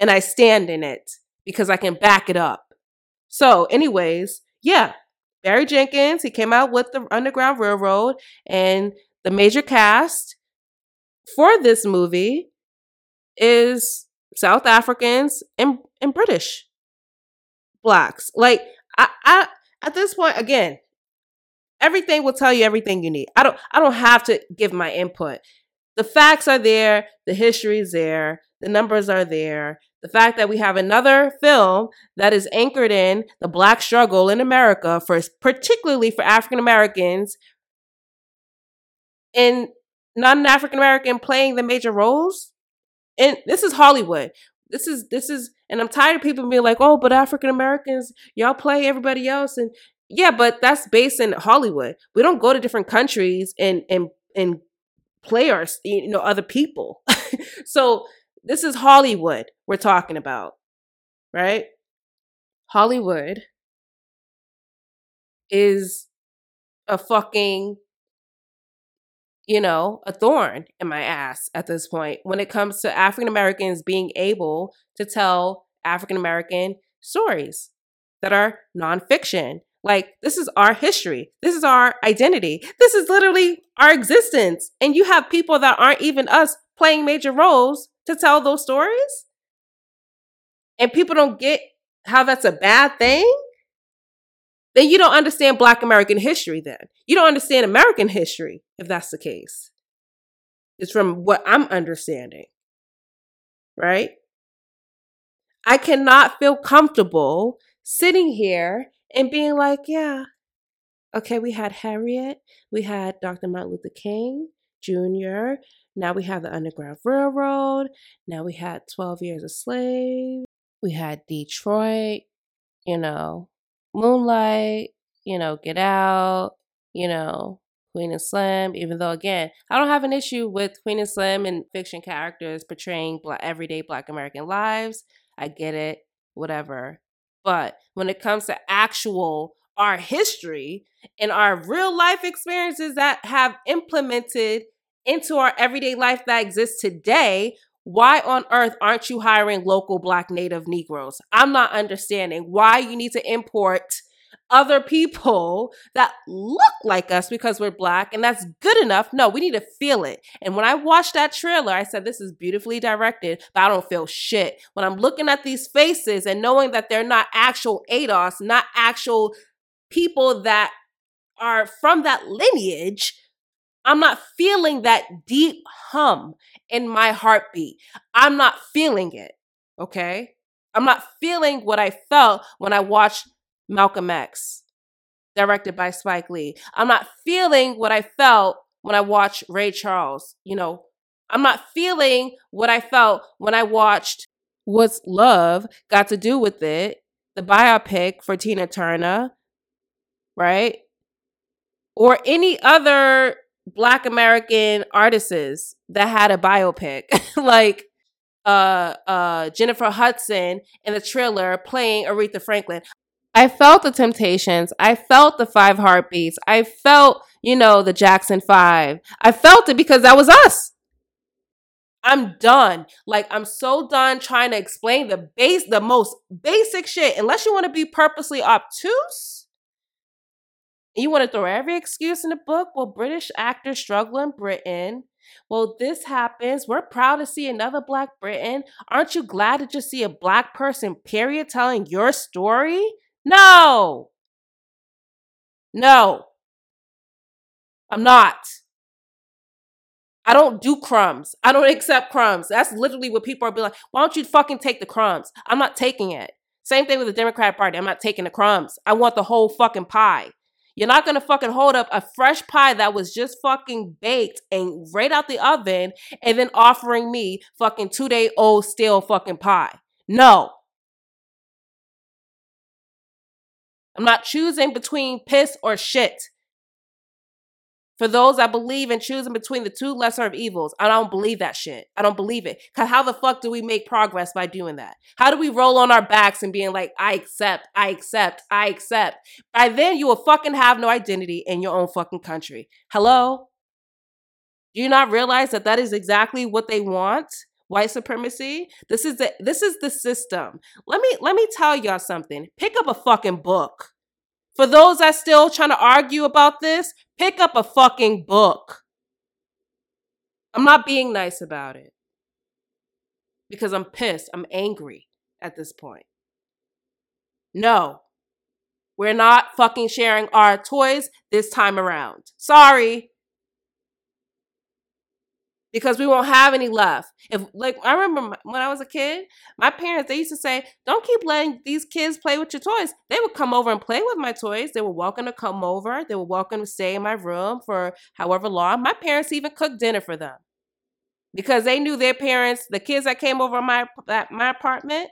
And I stand in it because I can back it up. So, anyways, yeah, Barry Jenkins, he came out with the Underground Railroad and the major cast for this movie is South Africans and, and British blacks. Like I, I at this point, again, everything will tell you everything you need. I don't I don't have to give my input. The facts are there, the history is there, the numbers are there. The fact that we have another film that is anchored in the black struggle in America for particularly for African Americans and non African American playing the major roles. And this is Hollywood. This is this is and I'm tired of people being like, oh, but African Americans, y'all play everybody else. And yeah, but that's based in Hollywood. We don't go to different countries and and and play our you know other people. so this is Hollywood we're talking about, right? Hollywood is a fucking you know, a thorn in my ass at this point when it comes to African Americans being able to tell African American stories that are nonfiction. Like, this is our history. This is our identity. This is literally our existence. And you have people that aren't even us playing major roles to tell those stories. And people don't get how that's a bad thing then you don't understand Black American history, then. You don't understand American history if that's the case. It's from what I'm understanding, right? I cannot feel comfortable sitting here and being like, yeah, okay, we had Harriet, we had Dr. Martin Luther King Jr., now we have the Underground Railroad, now we had 12 Years a Slave, we had Detroit, you know, Moonlight, you know, Get Out, you know, Queen and Slim, even though again, I don't have an issue with Queen and Slim and fiction characters portraying black, everyday black American lives. I get it, whatever. But when it comes to actual our history and our real life experiences that have implemented into our everyday life that exists today, why on earth aren't you hiring local black native Negroes? I'm not understanding why you need to import other people that look like us because we're black and that's good enough. No, we need to feel it. And when I watched that trailer, I said, This is beautifully directed, but I don't feel shit. When I'm looking at these faces and knowing that they're not actual ADOS, not actual people that are from that lineage, I'm not feeling that deep hum in my heartbeat. I'm not feeling it. Okay. I'm not feeling what I felt when I watched Malcolm X, directed by Spike Lee. I'm not feeling what I felt when I watched Ray Charles. You know, I'm not feeling what I felt when I watched What's Love Got to Do with It, the biopic for Tina Turner, right? Or any other black American artists that had a biopic, like uh uh Jennifer Hudson in the trailer playing Aretha Franklin. I felt the temptations. I felt the five heartbeats. I felt, you know, the Jackson 5. I felt it because that was us. I'm done. Like I'm so done trying to explain the base the most basic shit unless you want to be purposely obtuse you want to throw every excuse in the book? Well, British actors struggle in Britain. Well, this happens. We're proud to see another Black Britain. Aren't you glad to just see a Black person, period, telling your story? No. No. I'm not. I don't do crumbs. I don't accept crumbs. That's literally what people are being like, why don't you fucking take the crumbs? I'm not taking it. Same thing with the Democratic Party. I'm not taking the crumbs. I want the whole fucking pie. You're not gonna fucking hold up a fresh pie that was just fucking baked and right out the oven and then offering me fucking two day old stale fucking pie. No. I'm not choosing between piss or shit for those that believe in choosing between the two lesser of evils. I don't believe that shit. I don't believe it. Cause how the fuck do we make progress by doing that? How do we roll on our backs and being like, I accept, I accept, I accept? By then you will fucking have no identity in your own fucking country. Hello? Do you not realize that that is exactly what they want? White supremacy. This is the this is the system. Let me let me tell y'all something. Pick up a fucking book. For those that still trying to argue about this, pick up a fucking book. I'm not being nice about it because I'm pissed. I'm angry at this point. No, we're not fucking sharing our toys this time around. Sorry. Because we won't have any left. If like I remember when I was a kid, my parents they used to say, "Don't keep letting these kids play with your toys." They would come over and play with my toys. They were welcome to come over. They were welcome to stay in my room for however long. My parents even cooked dinner for them because they knew their parents, the kids that came over my my apartment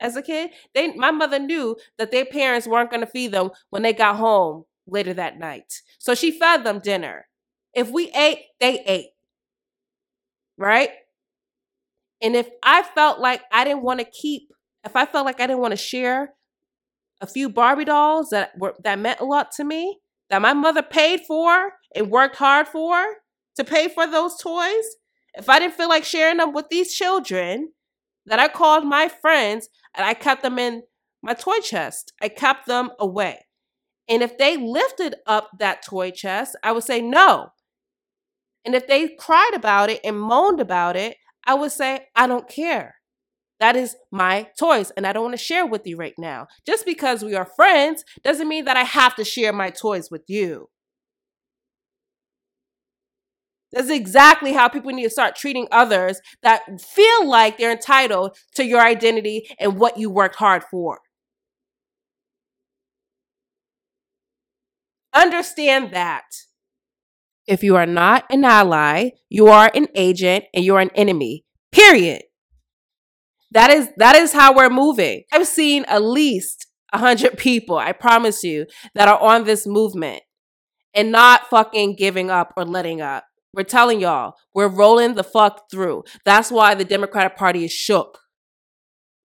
as a kid, they my mother knew that their parents weren't going to feed them when they got home later that night. So she fed them dinner. If we ate, they ate. Right? And if I felt like I didn't want to keep, if I felt like I didn't want to share a few Barbie dolls that were that meant a lot to me, that my mother paid for and worked hard for to pay for those toys, if I didn't feel like sharing them with these children that I called my friends and I kept them in my toy chest, I kept them away. And if they lifted up that toy chest, I would say no. And if they cried about it and moaned about it, I would say, I don't care. That is my toys, and I don't want to share with you right now. Just because we are friends doesn't mean that I have to share my toys with you. That's exactly how people need to start treating others that feel like they're entitled to your identity and what you worked hard for. Understand that. If you are not an ally, you are an agent and you're an enemy. Period. That is that is how we're moving. I've seen at least a hundred people, I promise you, that are on this movement and not fucking giving up or letting up. We're telling y'all, we're rolling the fuck through. That's why the Democratic Party is shook.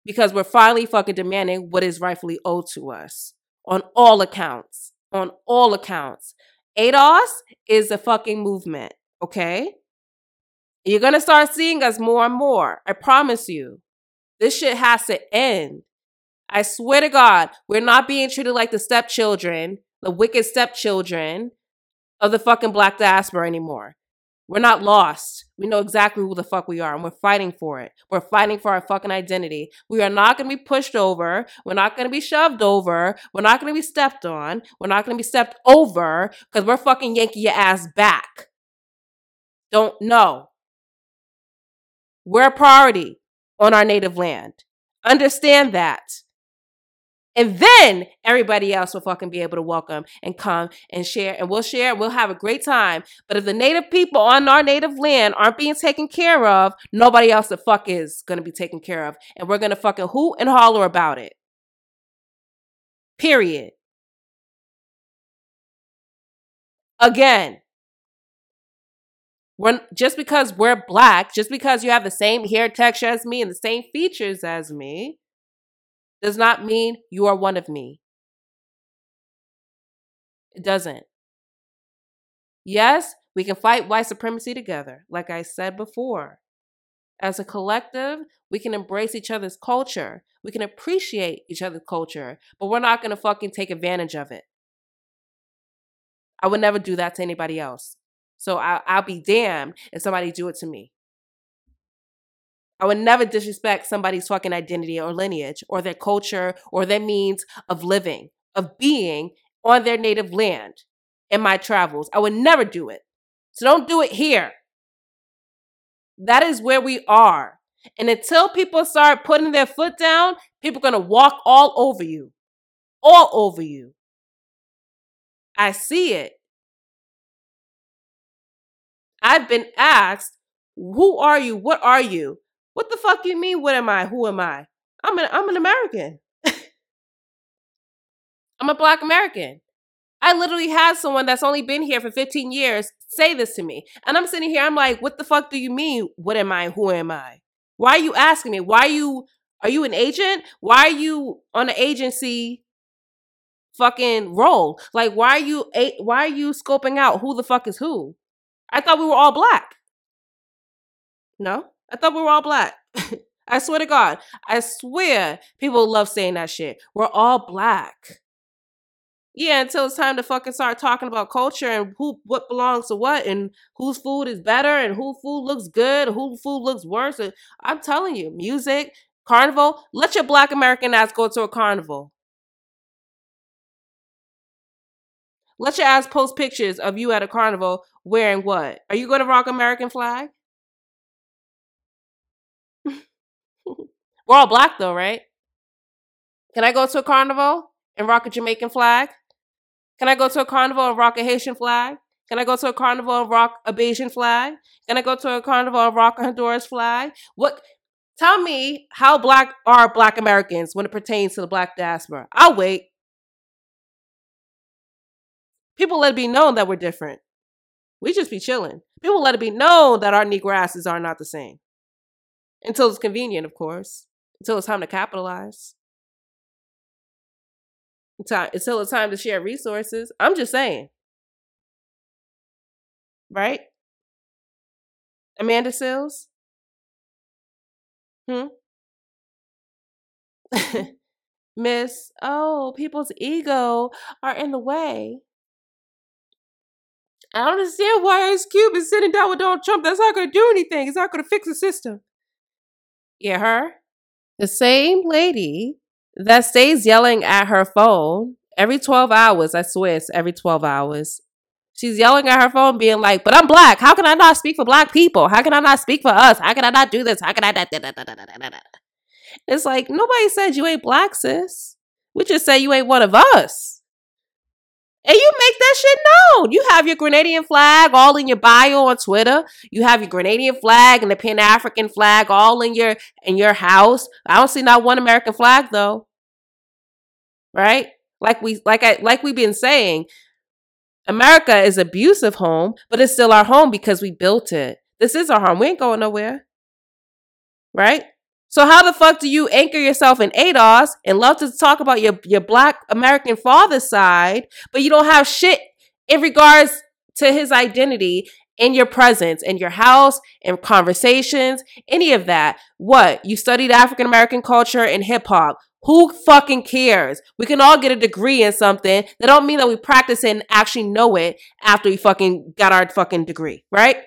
Because we're finally fucking demanding what is rightfully owed to us on all accounts. On all accounts. ADOS is a fucking movement, okay? You're gonna start seeing us more and more. I promise you. This shit has to end. I swear to God, we're not being treated like the stepchildren, the wicked stepchildren of the fucking black diaspora anymore. We're not lost. We know exactly who the fuck we are and we're fighting for it. We're fighting for our fucking identity. We are not going to be pushed over. We're not going to be shoved over. We're not going to be stepped on. We're not going to be stepped over because we're fucking yanking your ass back. Don't know. We're a priority on our native land. Understand that. And then everybody else will fucking be able to welcome and come and share. And we'll share. and We'll have a great time. But if the native people on our native land aren't being taken care of, nobody else the fuck is to be taken care of. And we're to fucking hoot and holler about it. Period. Again, when just because we're black, just because you have the same hair texture as me and the same features as me, does not mean you are one of me. It doesn't. Yes, we can fight white supremacy together, like I said before. As a collective, we can embrace each other's culture. We can appreciate each other's culture, but we're not going to fucking take advantage of it. I would never do that to anybody else. So I, will be damned if somebody do it to me. I would never disrespect somebody's fucking identity or lineage or their culture or their means of living, of being on their native land in my travels. I would never do it. So don't do it here. That is where we are. And until people start putting their foot down, people are going to walk all over you. All over you. I see it. I've been asked, who are you? What are you? What the fuck do you mean? What am I? Who am I? I'm an I'm an American. I'm a black American. I literally had someone that's only been here for 15 years say this to me. And I'm sitting here, I'm like, what the fuck do you mean? What am I? Who am I? Why are you asking me? Why are you are you an agent? Why are you on an agency fucking role? Like why are you why are you scoping out who the fuck is who? I thought we were all black. No, I thought we were all black. I swear to God. I swear people love saying that shit. We're all black. Yeah, until it's time to fucking start talking about culture and who what belongs to what and whose food is better and who food looks good, who food looks worse. I'm telling you, music, carnival, let your black American ass go to a carnival. Let your ass post pictures of you at a carnival wearing what? Are you going to rock American flag? We're all black though, right? Can I go to a carnival and rock a Jamaican flag? Can I go to a carnival and rock a Haitian flag? Can I go to a carnival and rock a Bajan flag? Can I go to a carnival and rock a Honduras flag? What? Tell me how black are Black Americans when it pertains to the Black diaspora. I'll wait. People let it be known that we're different. We just be chilling. People let it be known that our Negro asses are not the same. Until it's convenient, of course. Until it's time to capitalize. Until it's time to share resources. I'm just saying. Right? Amanda Seales? Hmm? Miss, oh, people's ego are in the way. I don't understand why Ice Cube is sitting down with Donald Trump. That's not going to do anything. It's not going to fix the system. Yeah, her. The same lady that stays yelling at her phone every 12 hours, I swear it's every 12 hours. She's yelling at her phone, being like, But I'm black. How can I not speak for black people? How can I not speak for us? How can I not do this? How can I not? It's like, nobody said you ain't black, sis. We just say you ain't one of us. And you make that shit known. You have your Grenadian flag all in your bio on Twitter. You have your Grenadian flag and the Pan African flag all in your in your house. I don't see not one American flag though. Right? Like we like I like we've been saying, America is abusive home, but it's still our home because we built it. This is our home. We ain't going nowhere. Right? So how the fuck do you anchor yourself in ADOS and love to talk about your, your black American father side, but you don't have shit in regards to his identity in your presence, in your house, in conversations, any of that? What? You studied African American culture and hip hop. Who fucking cares? We can all get a degree in something. That don't mean that we practice it and actually know it after we fucking got our fucking degree, right?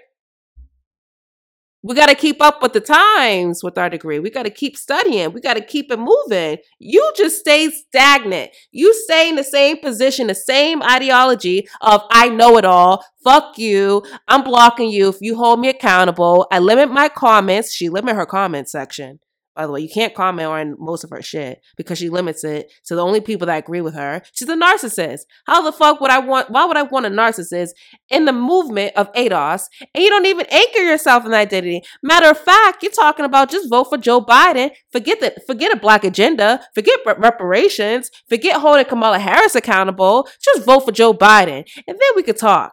We got to keep up with the times with our degree. We got to keep studying. We got to keep it moving. You just stay stagnant. You stay in the same position, the same ideology of I know it all. Fuck you. I'm blocking you if you hold me accountable. I limit my comments. She limit her comment section. By the way, you can't comment on most of her shit because she limits it to the only people that agree with her. She's a narcissist. How the fuck would I want? Why would I want a narcissist in the movement of ADOS and you don't even anchor yourself in identity? Matter of fact, you're talking about just vote for Joe Biden. Forget that. Forget a black agenda. Forget reparations. Forget holding Kamala Harris accountable. Just vote for Joe Biden, and then we could talk.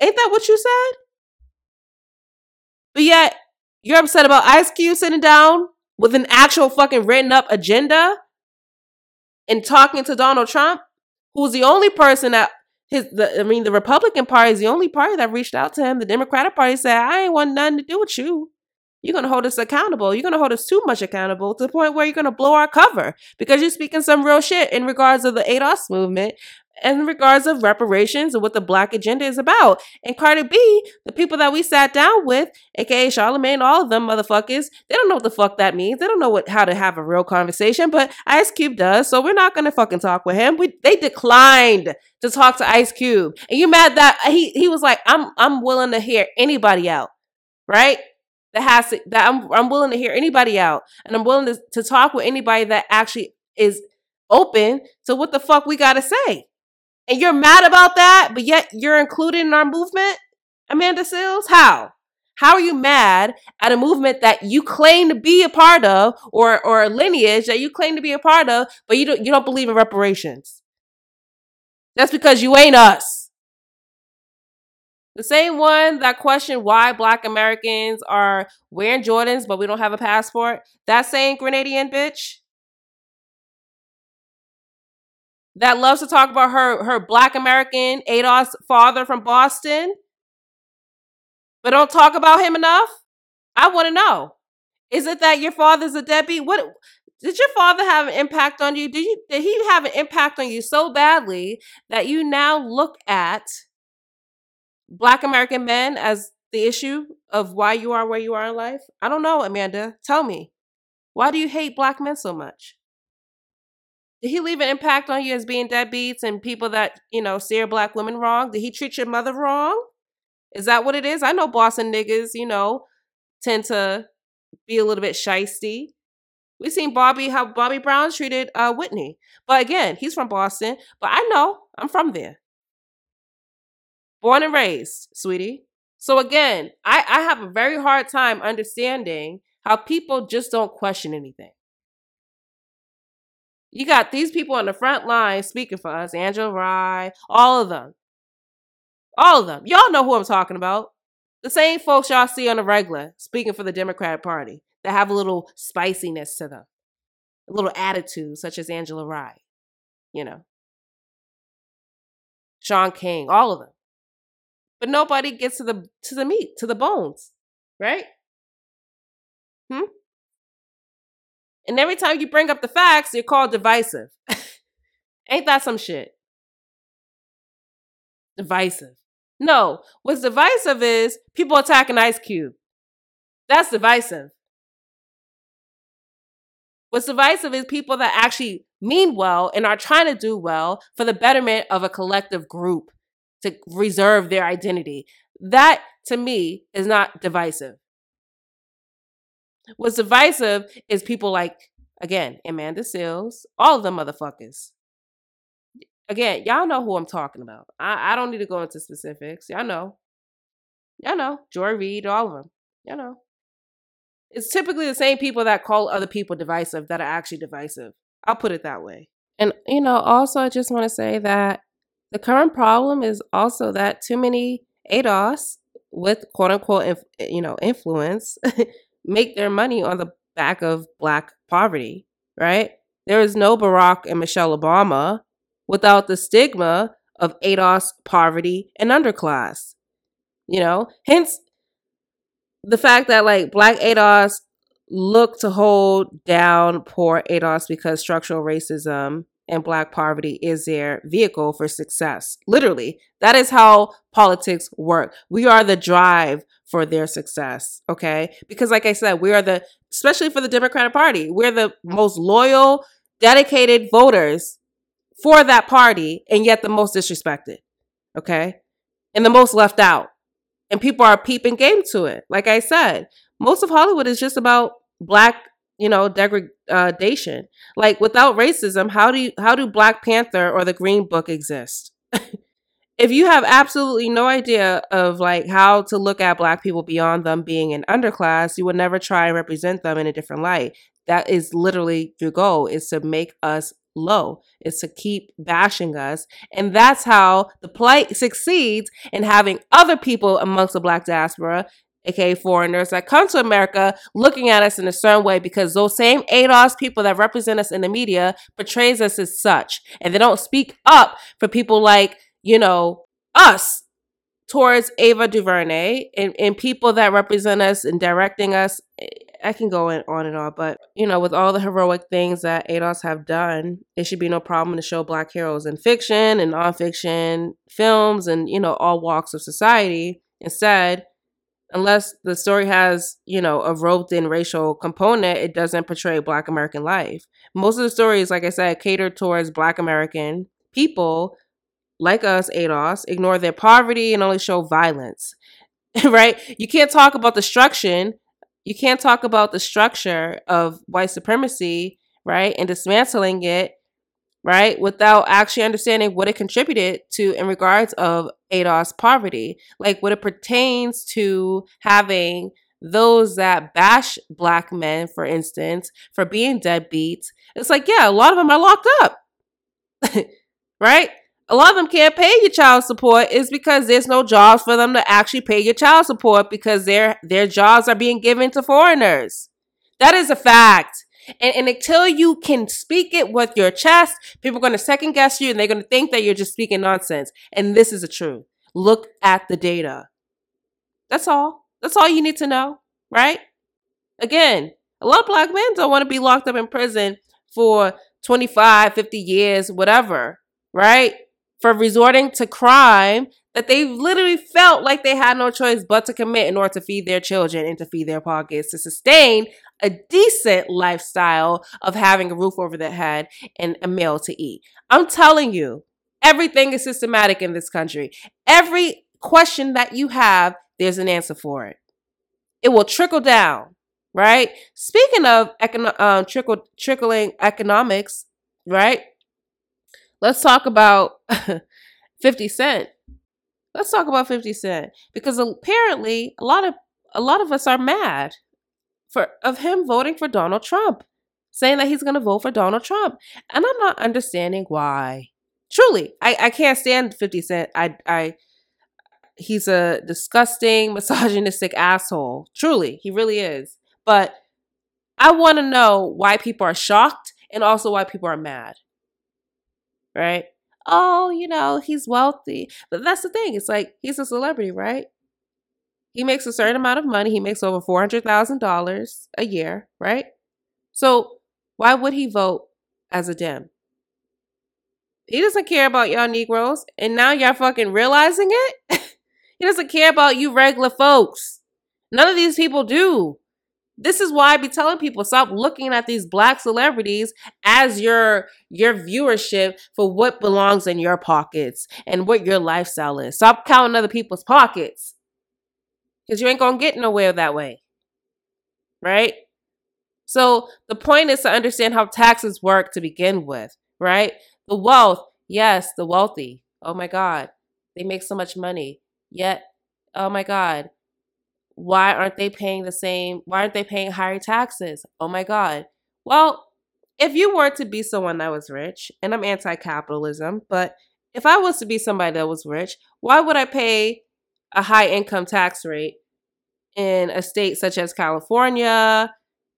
Ain't that what you said? But yet, you're upset about Ice Cube sitting down with an actual fucking written up agenda and talking to Donald Trump, who's the only person that his the I mean the Republican Party is the only party that reached out to him. The Democratic Party said, I ain't want nothing to do with you. You're gonna hold us accountable. You're gonna hold us too much accountable to the point where you're gonna blow our cover because you're speaking some real shit in regards of the ADOS movement in regards of reparations and what the black agenda is about. And Cardi B, the people that we sat down with, aka Charlemagne, all of them motherfuckers, they don't know what the fuck that means. They don't know what how to have a real conversation, but Ice Cube does, so we're not gonna fucking talk with him. We they declined to talk to Ice Cube. And you mad that he he was like, I'm I'm willing to hear anybody out, right? That has to, that I'm I'm willing to hear anybody out. And I'm willing to, to talk with anybody that actually is open to what the fuck we gotta say and you're mad about that, but yet you're included in our movement, Amanda Seales? How? How are you mad at a movement that you claim to be a part of, or or a lineage that you claim to be a part of, but you don't you don't believe in reparations? That's because you ain't us. The same one that questioned why Black Americans are wearing Jordans but we don't have a passport. That same Grenadian bitch that loves to talk about her her black American ADOS father from Boston. but don't talk about him enough? I want to know. Is it that your father's a deadbeat? What did your father have an impact on you? Did you did he have an impact on you so badly that you now look at black American men as the issue of why you are where you are in life? I don't know, Amanda. Tell me. Why do you hate black men so much? Did he leave an impact on you as being deadbeats and people that, you know, see steer black women wrong? Did he treat your mother wrong? Is that what it is? I know Boston niggas, you know, tend to be a little bit shisty. We've seen Bobby, how Bobby Brown treated uh, Whitney. But again, he's from Boston. But I know, I'm from there. Born and raised, sweetie. So again, I, I have a very hard time understanding how people just don't question anything. You got these people on the front line speaking for us, Angela Rye, all of them. All of them. Y'all know who I'm talking about. The same folks y'all see on the regular speaking for the Democratic Party that have a little spiciness to them, a little attitude, such as Angela Rye, you know, Shaun King, all of them. But nobody gets to the to the meat, to the bones, right? And every time you bring up the facts, you're called divisive. Ain't that some shit? Divisive. No, what's divisive is people attacking Ice Cube. That's divisive. What's divisive is people that actually mean well and are trying to do well for the betterment of a collective group to reserve their identity. That, to me, is not divisive. What's divisive is people like, again, Amanda Seales, all of them motherfuckers again, y'all know who I'm talking about. I, I don't need to go into specifics. Y'all know. Y'all know. Joy Reid, all of them. Y'all know. It's typically the same people that call other people divisive that are actually divisive. I'll put it that way. And, you know, also, I just want to say that the current problem is also that too many ADOS with quote unquote, inf- you know, influence make their money on the back of black poverty, right? There is no Barack and Michelle Obama without the stigma of ADOS, poverty, and underclass. You know, hence the fact that like black ADOS look to hold down poor ADOS because structural racism and black poverty is their vehicle for success. Literally, that is how politics work. We are the drive for their success, okay? Because like I said, we are the especially for the Democratic Party, we're the most loyal, dedicated voters for that party and yet the most disrespected. Okay. And the most left out. And people are peeping game to it. Like I said, most of Hollywood is just about black, you know, degradation. Uh, like without racism, how do you, how do Black Panther or the Green Book exist? if you have absolutely no idea of like how to look at black people beyond them being an underclass, you would never try and represent them in a different light. That is literally your goal is to make us low is to keep bashing us and that's how the plight succeeds in having other people amongst the black diaspora aka foreigners that come to america looking at us in a certain way because those same ados people that represent us in the media portrays us as such and they don't speak up for people like you know us towards ava duvernay and, and people that represent us and directing us I can go on and on, but you know, with all the heroic things that ADOS have done, it should be no problem to show black heroes in fiction and nonfiction films and you know all walks of society. Instead, unless the story has you know a roped in racial component, it doesn't portray Black American life. Most of the stories, like I said, cater towards Black American people like us, ADOS, ignore their poverty and only show violence. right? You can't talk about destruction you can't talk about the structure of white supremacy, right, and dismantling it, right, without actually understanding what it contributed to in regards of ADOS poverty, like what it pertains to having those that bash black men, for instance, for being deadbeats. It's like, yeah, a lot of them are locked up, right? a lot of them can't pay your child support is because there's no jobs for them to actually pay your child support because their their jobs are being given to foreigners. That is a fact. And, and until you can speak it with your chest, people are going to second guess you and they're going to think that you're just speaking nonsense. And this is the truth. Look at the data. That's all. That's all you need to know, right? Again, a lot of black men don't want to be locked up in prison for 25, 50 years, whatever, right? For resorting to crime that they literally felt like they had no choice but to commit in order to feed their children and to feed their pockets, to sustain a decent lifestyle of having a roof over their head and a meal to eat. I'm telling you, everything is systematic in this country. Every question that you have, there's an answer for it. It will trickle down, right? Speaking of econo- um, trickle trickling economics, right? Let's talk about 50 Cent. Let's talk about 50 Cent because apparently a lot of a lot of us are mad for of him voting for Donald Trump, saying that he's going to vote for Donald Trump, and I'm not understanding why. Truly, I I can't stand 50 Cent. I I he's a disgusting, misogynistic asshole. Truly, he really is. But I want to know why people are shocked and also why people are mad. Right? Oh, you know, he's wealthy. But that's the thing. It's like he's a celebrity, right? He makes a certain amount of money. He makes over $400,000 a year, right? So why would he vote as a Dem? He doesn't care about y'all Negroes. And now y'all fucking realizing it? He doesn't care about you regular folks. None of these people do. This is why I be telling people stop looking at these black celebrities as your your viewership for what belongs in your pockets and what your lifestyle is. Stop counting other people's pockets. Cuz you ain't going to get nowhere that way. Right? So the point is to understand how taxes work to begin with, right? The wealth, yes, the wealthy. Oh my god. They make so much money. Yet, oh my God, why aren't they paying the same? Why aren't they paying higher taxes? Oh my God. Well, if you were to be someone that was rich, and I'm anti capitalism, but if I was to be somebody that was rich, why would I pay a high income tax rate in a state such as California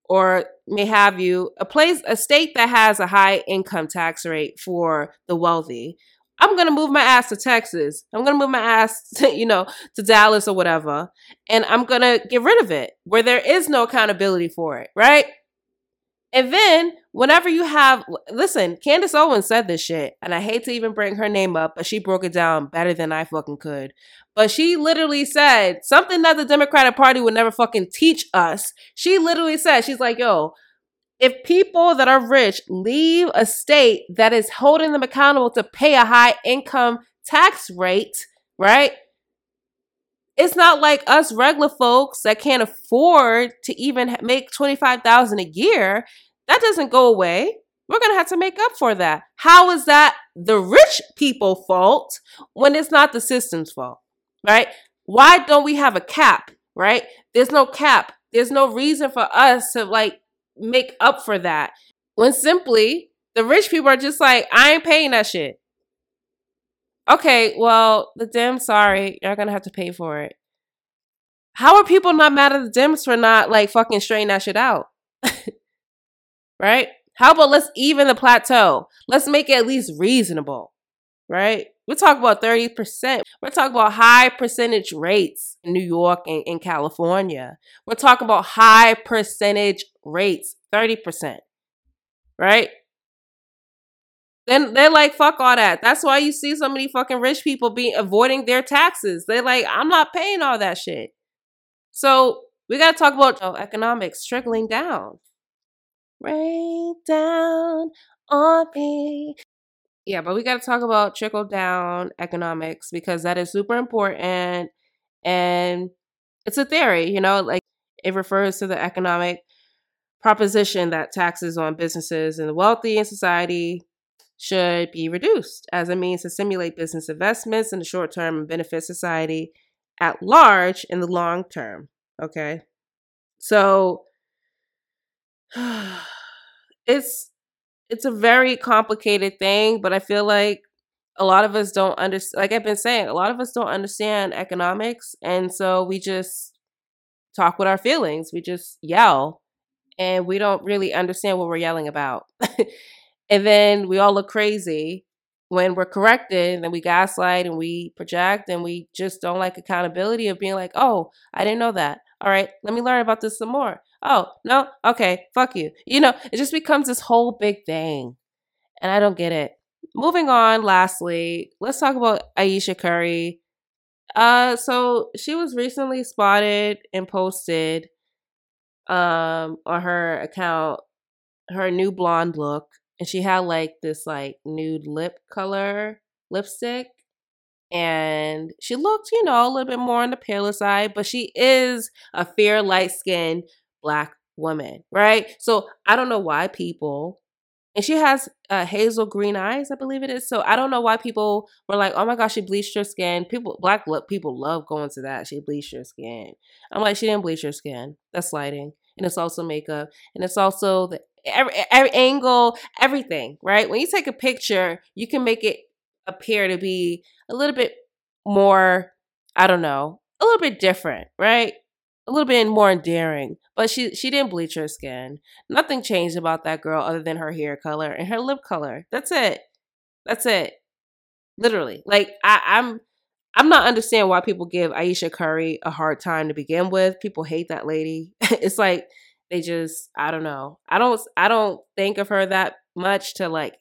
or may have you a place a state that has a high income tax rate for the wealthy I'm gonna move my ass to Texas. I'm gonna move my ass to, you know, to Dallas or whatever. And I'm gonna get rid of it where there is no accountability for it, right? And then whenever you have listen, Candace Owens said this shit, and I hate to even bring her name up, but she broke it down better than I fucking could. But she literally said something that the Democratic Party would never fucking teach us. She literally said, she's like, yo, if people that are rich leave a state that is holding them accountable to pay a high income tax rate, right? It's not like us regular folks that can't afford to even make 25,000 a year. That doesn't go away. We're going to have to make up for that. How is that the rich people fault when it's not the system's fault? Right? Why don't we have a cap, right? There's no cap. There's no reason for us to like make up for that. When simply the rich people are just like, I ain't paying that shit. Okay, well, the Dems, sorry, you're gonna have to pay for it. How are people not mad at the Dems for not like fucking straightening that shit out? right? How about let's even the plateau? Let's make it at least reasonable, right? We're talking about 30%. We're talking about high percentage rates in New York and in California. We're talking about high percentage rates, 30%. Right? Then they're like, fuck all that. That's why you see so many fucking rich people be avoiding their taxes. They're like, I'm not paying all that shit. So we got to talk about oh, economics trickling down. Rain down on me. Yeah, but we got to talk about trickle down economics because that is super important. And it's a theory, you know, like it refers to the economic proposition that taxes on businesses and the wealthy in society should be reduced as a means to stimulate business investments in the short term and benefit society at large in the long term. Okay. So it's it's a very complicated thing, but I feel like a lot of us don't understand like I've been saying, a lot of us don't understand economics and so we just talk with our feelings. We just yell and we don't really understand what we're yelling about. and then we all look crazy when we're corrected, and then we gaslight and we project and we just don't like accountability of being like, oh, I didn't know that. All right, let me learn about this some more. Oh, no, okay, fuck you. You know, it just becomes this whole big thing. And I don't get it. Moving on, lastly, let's talk about Ayesha Curry. Uh, so she was recently spotted and posted um on her account her new blonde look and she had like this like nude lip color lipstick and she looked you know a little bit more on the paler side but she is a fair light skinned black woman right so i don't know why people and she has uh, hazel green eyes, I believe it is. So I don't know why people were like, "Oh my gosh, she bleached her skin." People, black people love going to that. She bleached her skin. I'm like, she didn't bleach her skin. That's lighting, and it's also makeup, and it's also the every, every angle, everything. Right? When you take a picture, you can make it appear to be a little bit more. I don't know, a little bit different, right? a little bit more endearing. But she she didn't bleach her skin. Nothing changed about that girl other than her hair color and her lip color. That's it. That's it. Literally. Like I, I'm I'm not understanding why people give Ayesha Curry a hard time to begin with. People hate that lady. it's like they just I don't know. I don't I don't think of her that much to like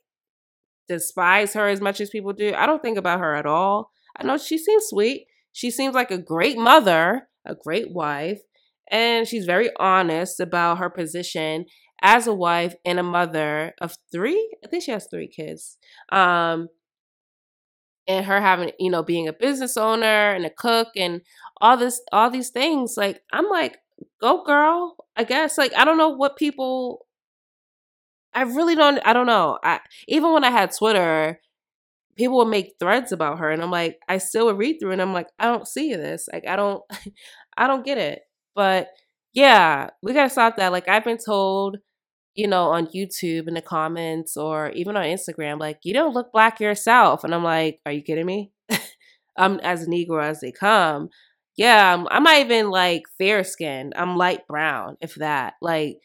despise her as much as people do. I don't think about her at all. I know she seems sweet. She seems like a great mother a great wife, and she's very honest about her position as a wife and a mother of three. I think she has three kids. Um, and her having, you know, being a business owner and a cook and all this, all these things. Like, I'm like, go girl. I guess. Like, I don't know what people. I really don't. I don't know. I even when I had Twitter, people would make threads about her and i'm like i still would read through and i'm like i don't see this like i don't i don't get it but yeah we gotta stop that like i've been told you know on youtube in the comments or even on instagram like you don't look black yourself and i'm like are you kidding me i'm as negro as they come yeah I'm, I'm not even like fair skinned i'm light brown if that like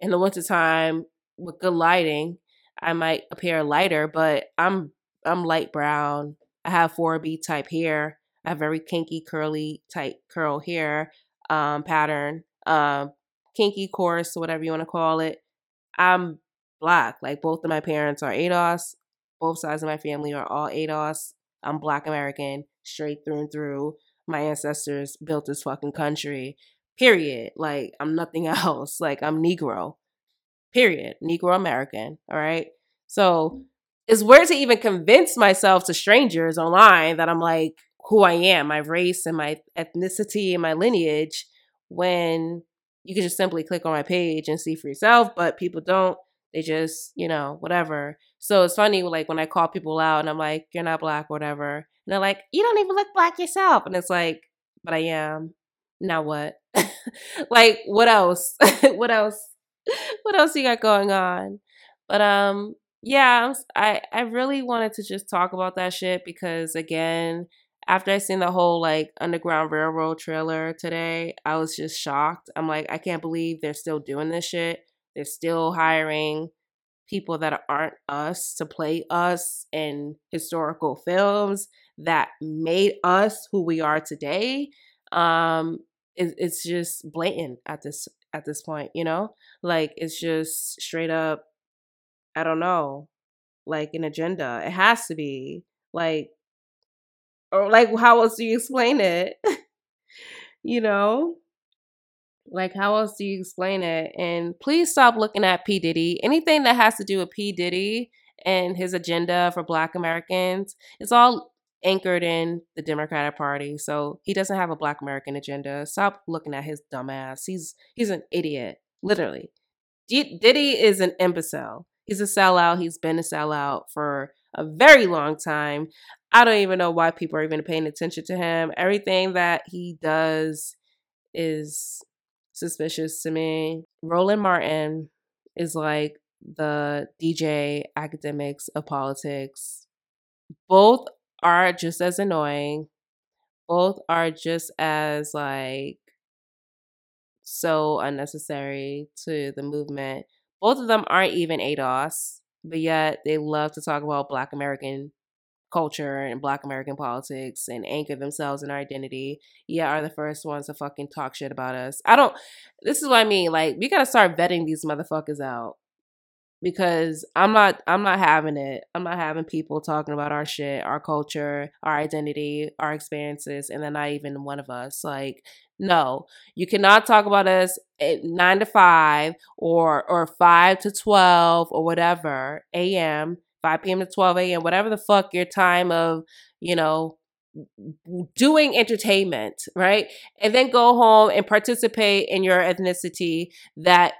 in the wintertime with good lighting I might appear lighter, but I'm I'm light brown. I have 4B type hair. I have very kinky, curly type curl hair um, pattern. Um, kinky, coarse, whatever you want to call it. I'm black. Like both of my parents are ADOS. Both sides of my family are all ADOS. I'm black American, straight through and through. My ancestors built this fucking country. Period. Like I'm nothing else. Like I'm Negro. Period. Negro American. All right. So it's weird to even convince myself to strangers online that I'm like who I am, my race and my ethnicity and my lineage when you can just simply click on my page and see for yourself, but people don't. They just, you know, whatever. So it's funny, like when I call people out and I'm like, you're not black, whatever. And they're like, you don't even look black yourself. And it's like, but I am. Now what? like, what else? what else? What else you got going on? But um, yeah, I I really wanted to just talk about that shit because again, after I seen the whole like Underground Railroad trailer today, I was just shocked. I'm like, I can't believe they're still doing this shit. They're still hiring people that aren't us to play us in historical films that made us who we are today. Um, it, it's just blatant at this at this point, you know. Like it's just straight up I don't know, like an agenda. It has to be like, or like, how else do you explain it? you know, like how else do you explain it? And please stop looking at P Diddy. Anything that has to do with P Diddy and his agenda for Black Americans, it's all anchored in the Democratic Party. So he doesn't have a Black American agenda. Stop looking at his dumbass. He's he's an idiot, literally. Diddy is an imbecile. He's a sellout. He's been a sellout for a very long time. I don't even know why people are even paying attention to him. Everything that he does is suspicious to me. Roland Martin is like the DJ Akademiks of politics. Both are just as annoying. Both are just as like so unnecessary to the movement. Both of them aren't even ADOS, but yet they love to talk about Black American culture and black American politics and anchor themselves in our identity, yeah, are the first ones to fucking talk shit about us. I don't this is what I mean. Like, we gotta start vetting these motherfuckers out because I'm not I'm not having it. I'm not having people talking about our shit, our culture, our identity, our experiences, and then not even one of us. Like, no, you cannot talk about us at nine to five or or five to twelve or whatever a.m. 5 p.m. to 12 a.m. whatever the fuck your time of you know doing entertainment, right? And then go home and participate in your ethnicity that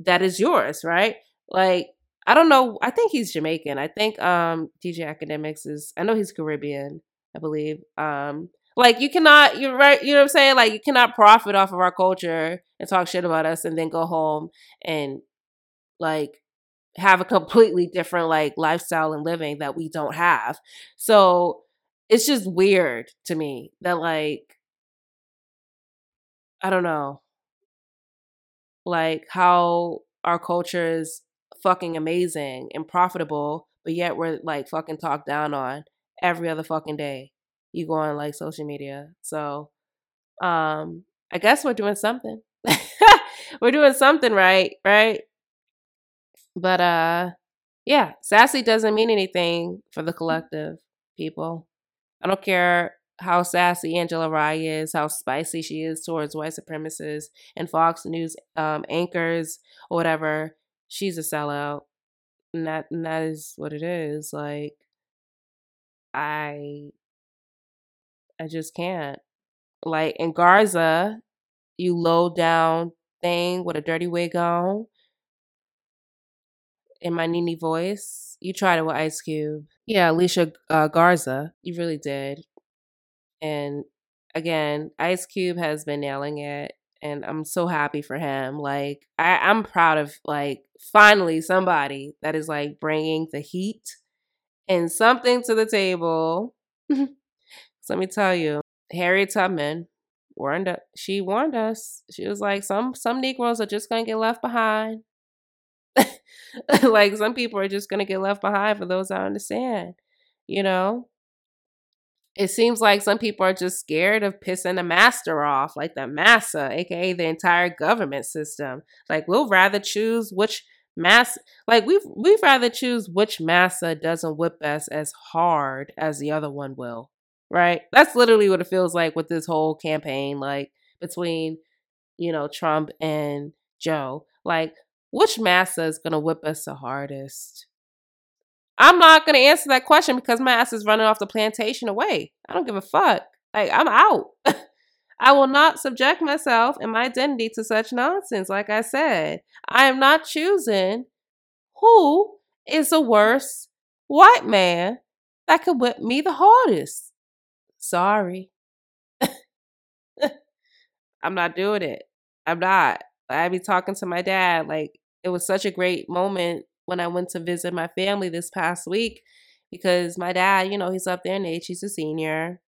that is yours, right? Like I don't know. I think he's Jamaican. I think um DJ Akademiks is. I know he's Caribbean. I believe. Um, like you cannot. You're right. You know what I'm saying? Like you cannot profit off of our culture and talk shit about us, and then go home and like have a completely different like lifestyle and living that we don't have. So it's just weird to me that like I don't know like how our culture is fucking amazing and profitable, but yet we're like fucking talked down on every other fucking day. You go on like social media. So um I guess we're doing something. we're doing something right, right? But uh yeah, sassy doesn't mean anything for the collective people. I don't care how sassy Angela Rye is, how spicy she is towards white supremacists and Fox News um, anchors or whatever she's a sellout. And that and that is what it is. Like I I just can't. Like in Garza, you low down thing with a dirty wig on. In my NeNe voice, you tried it with Ice Cube. Yeah, Alicia uh, Garza, you really did. And again, Ice Cube has been nailing it and I'm so happy for him. Like I, I'm proud of like finally somebody that is like bringing the heat and something to the table. let me tell you, Harriet Tubman warned us. She warned us. She was like, some some Negroes are just gonna get left behind. like some people are just gonna get left behind for those that understand. You know, it seems like some people are just scared of pissing the master off, like the massa, aka the entire government system. Like we'll rather choose which mass like we've we'd rather choose which massa doesn't whip us as hard as the other one will. Right? That's literally what it feels like with this whole campaign, like between, you know, Trump and Joe. Like, which massa is gonna whip us the hardest? I'm not to answer that question because my ass is running off the plantation away. I don't give a fuck. Like, I'm out. I will not subject myself and my identity to such nonsense. Like I said, I am not choosing who is the worst white man that could whip me the hardest. Sorry. I'm not doing it. I'm not. I'd be talking to my dad. Like, it was such a great moment when I went to visit my family this past week because my dad, you know, he's up there in age. He's a senior.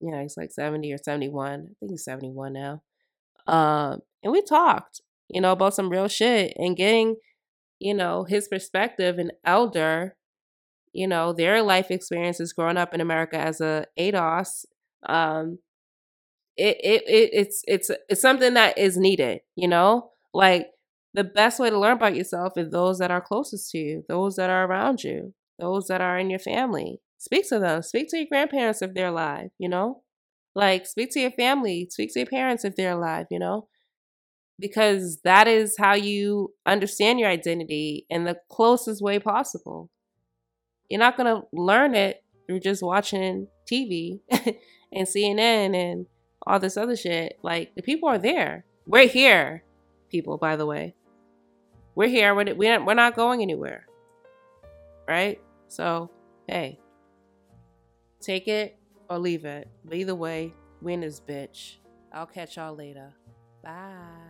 You know, he's like 70 or 71. I think he's 71 now. Um, and we talked, you know, about some real shit and getting, you know, his perspective, and elder, you know, their life experiences growing up in America as a ADOS. Um, it, it, it it's it's it's something that is needed, you know? Like the best way to learn about yourself is those that are closest to you, those that are around you, those that are in your family. Speak to them. Speak to your grandparents if they're alive, you know? Like, speak to your family, speak to your parents if they're alive, you know? Because that is how you understand your identity in the closest way possible. You're not going to learn it through just watching TV and CNN and all this other shit. Like, the people are there. We're here, people, by the way. We're here. We're, we're not going anywhere. Right? So, hey, take it or leave it. But either way, win this bitch. I'll catch y'all later. Bye.